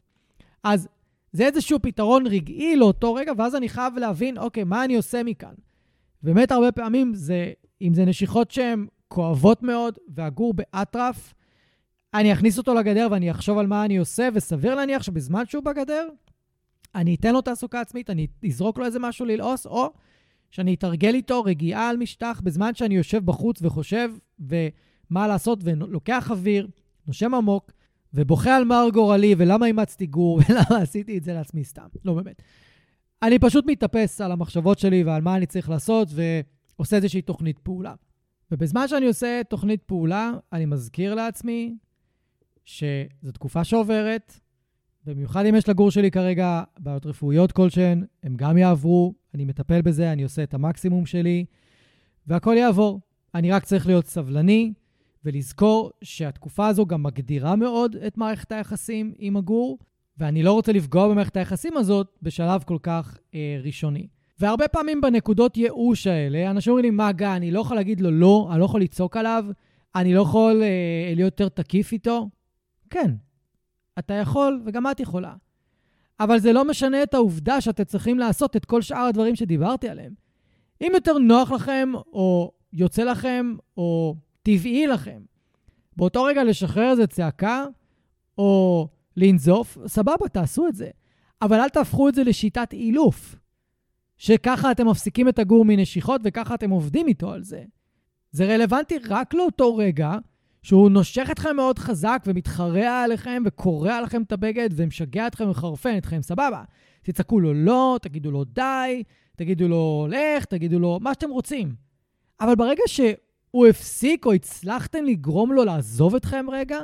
אז זה איזשהו פתרון רגעי לאותו רגע, ואז אני חייב להבין, אוקיי, מה אני עושה מכאן? באמת, הרבה פעמים זה, אם זה נשיכות שהן כואבות מאוד, והגור באטרף, אני אכניס אותו לגדר ואני אחשוב על מה אני עושה, וסביר להניח שבזמן שהוא בגדר, אני אתן לו תעסוקה עצמית, אני אזרוק לו איזה משהו ללעוס, או שאני אתרגל איתו רגיעה על משטח בזמן שאני יושב בחוץ וחושב ומה לעשות, ולוקח אוויר, נושם עמוק, ובוכה על מר גורלי, ולמה אימצתי גור, ולמה עשיתי את זה לעצמי סתם. לא באמת. אני פשוט מתאפס על המחשבות שלי ועל מה אני צריך לעשות, ועושה איזושהי תוכנית פעולה. ובזמן שאני עושה תוכנית פעולה, אני מזכיר לעצמי שזו תקופה שעוברת, במיוחד אם יש לגור שלי כרגע בעיות רפואיות כלשהן, הם גם יעברו, אני מטפל בזה, אני עושה את המקסימום שלי, והכל יעבור. אני רק צריך להיות סבלני ולזכור שהתקופה הזו גם מגדירה מאוד את מערכת היחסים עם הגור, ואני לא רוצה לפגוע במערכת היחסים הזאת בשלב כל כך אה, ראשוני. והרבה פעמים בנקודות ייאוש האלה, אנשים אומרים לי, מה גיא, אני לא יכול להגיד לו לא, אני לא יכול לצעוק עליו, אני לא יכול אה, להיות יותר תקיף איתו. כן, אתה יכול וגם את יכולה. אבל זה לא משנה את העובדה שאתם צריכים לעשות את כל שאר הדברים שדיברתי עליהם. אם יותר נוח לכם, או יוצא לכם, או טבעי לכם, באותו רגע לשחרר איזה צעקה, או לנזוף, סבבה, תעשו את זה. אבל אל תהפכו את זה לשיטת אילוף, שככה אתם מפסיקים את הגור מנשיכות וככה אתם עובדים איתו על זה. זה רלוונטי רק לאותו רגע שהוא נושך אתכם מאוד חזק ומתחרע עליכם וקורע עליכם את הבגד ומשגע אתכם ומחרפן אתכם, סבבה. תצעקו לו לא, תגידו לו די, תגידו לו לך, תגידו לו מה שאתם רוצים. אבל ברגע שהוא הפסיק או הצלחתם לגרום לו לעזוב אתכם רגע,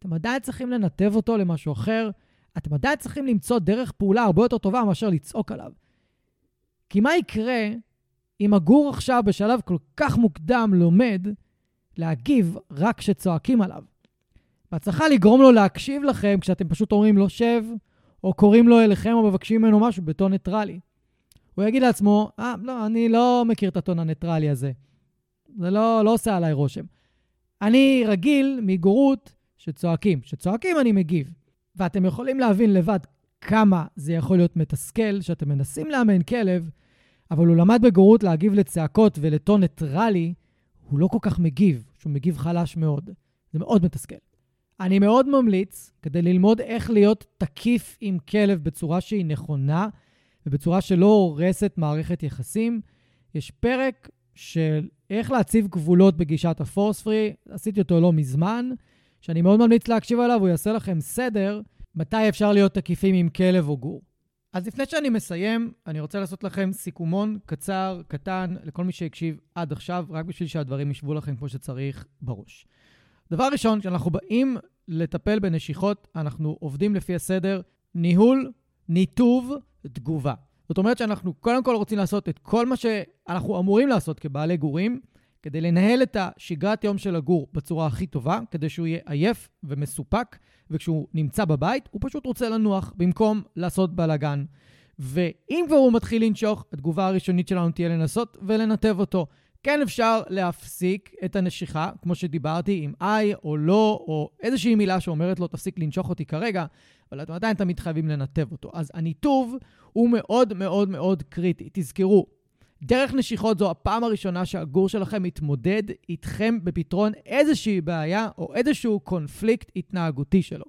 אתם עדיין צריכים לנתב אותו למשהו אחר, אתם עדיין צריכים למצוא דרך פעולה הרבה יותר טובה מאשר לצעוק עליו. כי מה יקרה אם הגור עכשיו בשלב כל כך מוקדם לומד להגיב רק כשצועקים עליו? ואת צריכה לגרום לו להקשיב לכם כשאתם פשוט אומרים לו שב, או קוראים לו אליכם או מבקשים ממנו משהו בטון ניטרלי. הוא יגיד לעצמו, אה, לא, אני לא מכיר את הטון הניטרלי הזה. זה לא, לא עושה עליי רושם. אני רגיל מגורות שצועקים. כשצועקים אני מגיב. ואתם יכולים להבין לבד כמה זה יכול להיות מתסכל, שאתם מנסים לאמן כלב, אבל הוא למד בגורות להגיב לצעקות ולטון ניטרלי, הוא לא כל כך מגיב, שהוא מגיב חלש מאוד. זה מאוד מתסכל. אני מאוד ממליץ, כדי ללמוד איך להיות תקיף עם כלב בצורה שהיא נכונה ובצורה שלא הורסת מערכת יחסים, יש פרק של איך להציב גבולות בגישת הפורס פרי, עשיתי אותו לא מזמן, שאני מאוד ממליץ להקשיב עליו, הוא יעשה לכם סדר מתי אפשר להיות תקיפים עם כלב או גור. אז לפני שאני מסיים, אני רוצה לעשות לכם סיכומון קצר, קטן, לכל מי שהקשיב עד עכשיו, רק בשביל שהדברים ישבו לכם כמו שצריך בראש. דבר ראשון, כשאנחנו באים לטפל בנשיכות, אנחנו עובדים לפי הסדר ניהול, ניתוב, תגובה. זאת אומרת שאנחנו קודם כל רוצים לעשות את כל מה שאנחנו אמורים לעשות כבעלי גורים, כדי לנהל את השגרת יום של הגור בצורה הכי טובה, כדי שהוא יהיה עייף ומסופק, וכשהוא נמצא בבית, הוא פשוט רוצה לנוח במקום לעשות בלאגן. ואם כבר הוא מתחיל לנשוך, התגובה הראשונית שלנו תהיה לנסות ולנתב אותו. כן אפשר להפסיק את הנשיכה, כמו שדיברתי, עם איי או לא, או איזושהי מילה שאומרת לו, תפסיק לנשוך אותי כרגע, אבל אתם עדיין תמיד חייבים לנתב אותו. אז הניתוב הוא מאוד מאוד מאוד קריטי. תזכרו, דרך נשיכות זו הפעם הראשונה שהגור שלכם מתמודד איתכם בפתרון איזושהי בעיה או איזשהו קונפליקט התנהגותי שלו.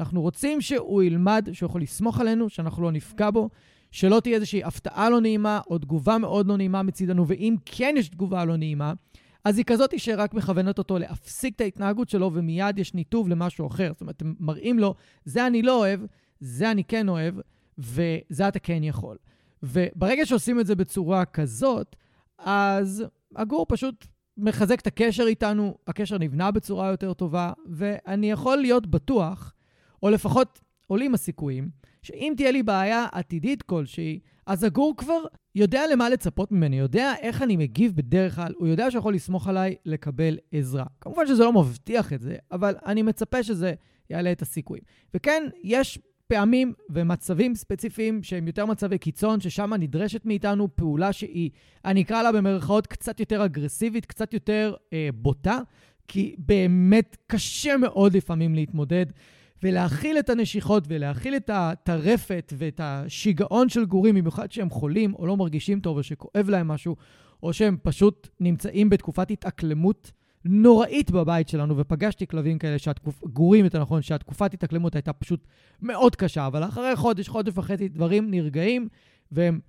אנחנו רוצים שהוא ילמד שהוא יכול לסמוך עלינו, שאנחנו לא נפגע בו, שלא תהיה איזושהי הפתעה לא נעימה או תגובה מאוד לא נעימה מצידנו, ואם כן יש תגובה לא נעימה, אז היא כזאת שרק מכוונת אותו להפסיק את ההתנהגות שלו, ומיד יש ניתוב למשהו אחר. זאת אומרת, אתם מראים לו, זה אני לא אוהב, זה אני כן אוהב, וזה אתה כן יכול. וברגע שעושים את זה בצורה כזאת, אז הגור פשוט מחזק את הקשר איתנו, הקשר נבנה בצורה יותר טובה, ואני יכול להיות בטוח, או לפחות עולים הסיכויים, שאם תהיה לי בעיה עתידית כלשהי, אז הגור כבר יודע למה לצפות ממני, יודע איך אני מגיב בדרך כלל, הוא יודע שיכול לסמוך עליי לקבל עזרה. כמובן שזה לא מבטיח את זה, אבל אני מצפה שזה יעלה את הסיכויים. וכן, יש פעמים ומצבים ספציפיים שהם יותר מצבי קיצון, ששם נדרשת מאיתנו פעולה שהיא, אני אקרא לה במרכאות קצת יותר אגרסיבית, קצת יותר אה, בוטה, כי באמת קשה מאוד לפעמים להתמודד. ולהכיל את הנשיכות ולהכיל את הטרפת ואת השיגעון של גורים, במיוחד שהם חולים או לא מרגישים טוב או שכואב להם משהו, או שהם פשוט נמצאים בתקופת התאקלמות נוראית בבית שלנו, ופגשתי כלבים כאלה, שהתקופ... גורים יותר נכון, שהתקופת התאקלמות הייתה פשוט מאוד קשה, אבל אחרי חודש, חודש וחצי, דברים נרגעים, והם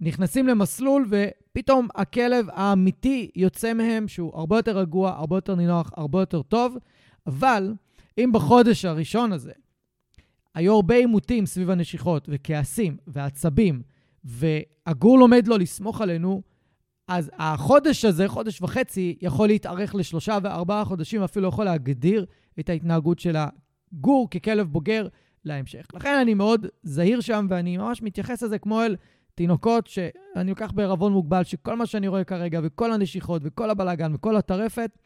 נכנסים למסלול, ופתאום הכלב האמיתי יוצא מהם, שהוא הרבה יותר רגוע, הרבה יותר נינוח, הרבה יותר טוב, אבל אם בחודש הראשון הזה היו הרבה עימותים סביב הנשיכות, וכעסים, ועצבים, והגור לומד לו לסמוך עלינו, אז החודש הזה, חודש וחצי, יכול להתארך לשלושה וארבעה חודשים, אפילו יכול להגדיר את ההתנהגות של הגור ככלב בוגר להמשך. לכן אני מאוד זהיר שם, ואני ממש מתייחס לזה כמו אל תינוקות שאני לוקח בערבון מוגבל, שכל מה שאני רואה כרגע, וכל הנשיכות, וכל הבלאגן, וכל הטרפת,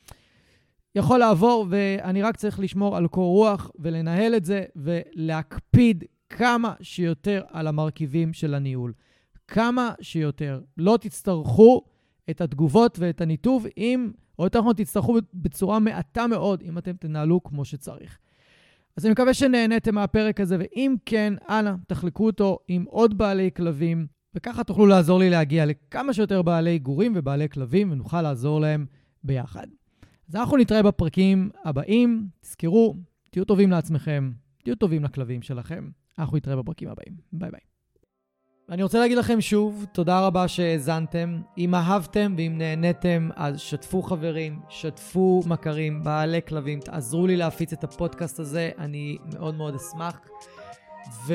יכול לעבור, ואני רק צריך לשמור על קור רוח ולנהל את זה, ולהקפיד כמה שיותר על המרכיבים של הניהול. כמה שיותר. לא תצטרכו את התגובות ואת הניתוב אם, או יותר נכון תצטרכו בצורה מעטה מאוד אם אתם תנהלו כמו שצריך. אז אני מקווה שנהניתם מהפרק הזה, ואם כן, אנא, תחלקו אותו עם עוד בעלי כלבים, וככה תוכלו לעזור לי להגיע לכמה שיותר בעלי גורים ובעלי כלבים, ונוכל לעזור להם ביחד. אז אנחנו נתראה בפרקים הבאים. תזכרו, תהיו טובים לעצמכם, תהיו טובים לכלבים שלכם. אנחנו נתראה בפרקים הבאים. ביי ביי. ואני רוצה להגיד לכם שוב, תודה רבה שהאזנתם. אם אהבתם ואם נהניתם, אז שתפו חברים, שתפו מכרים, בעלי כלבים, תעזרו לי להפיץ את הפודקאסט הזה, אני מאוד מאוד אשמח. ו...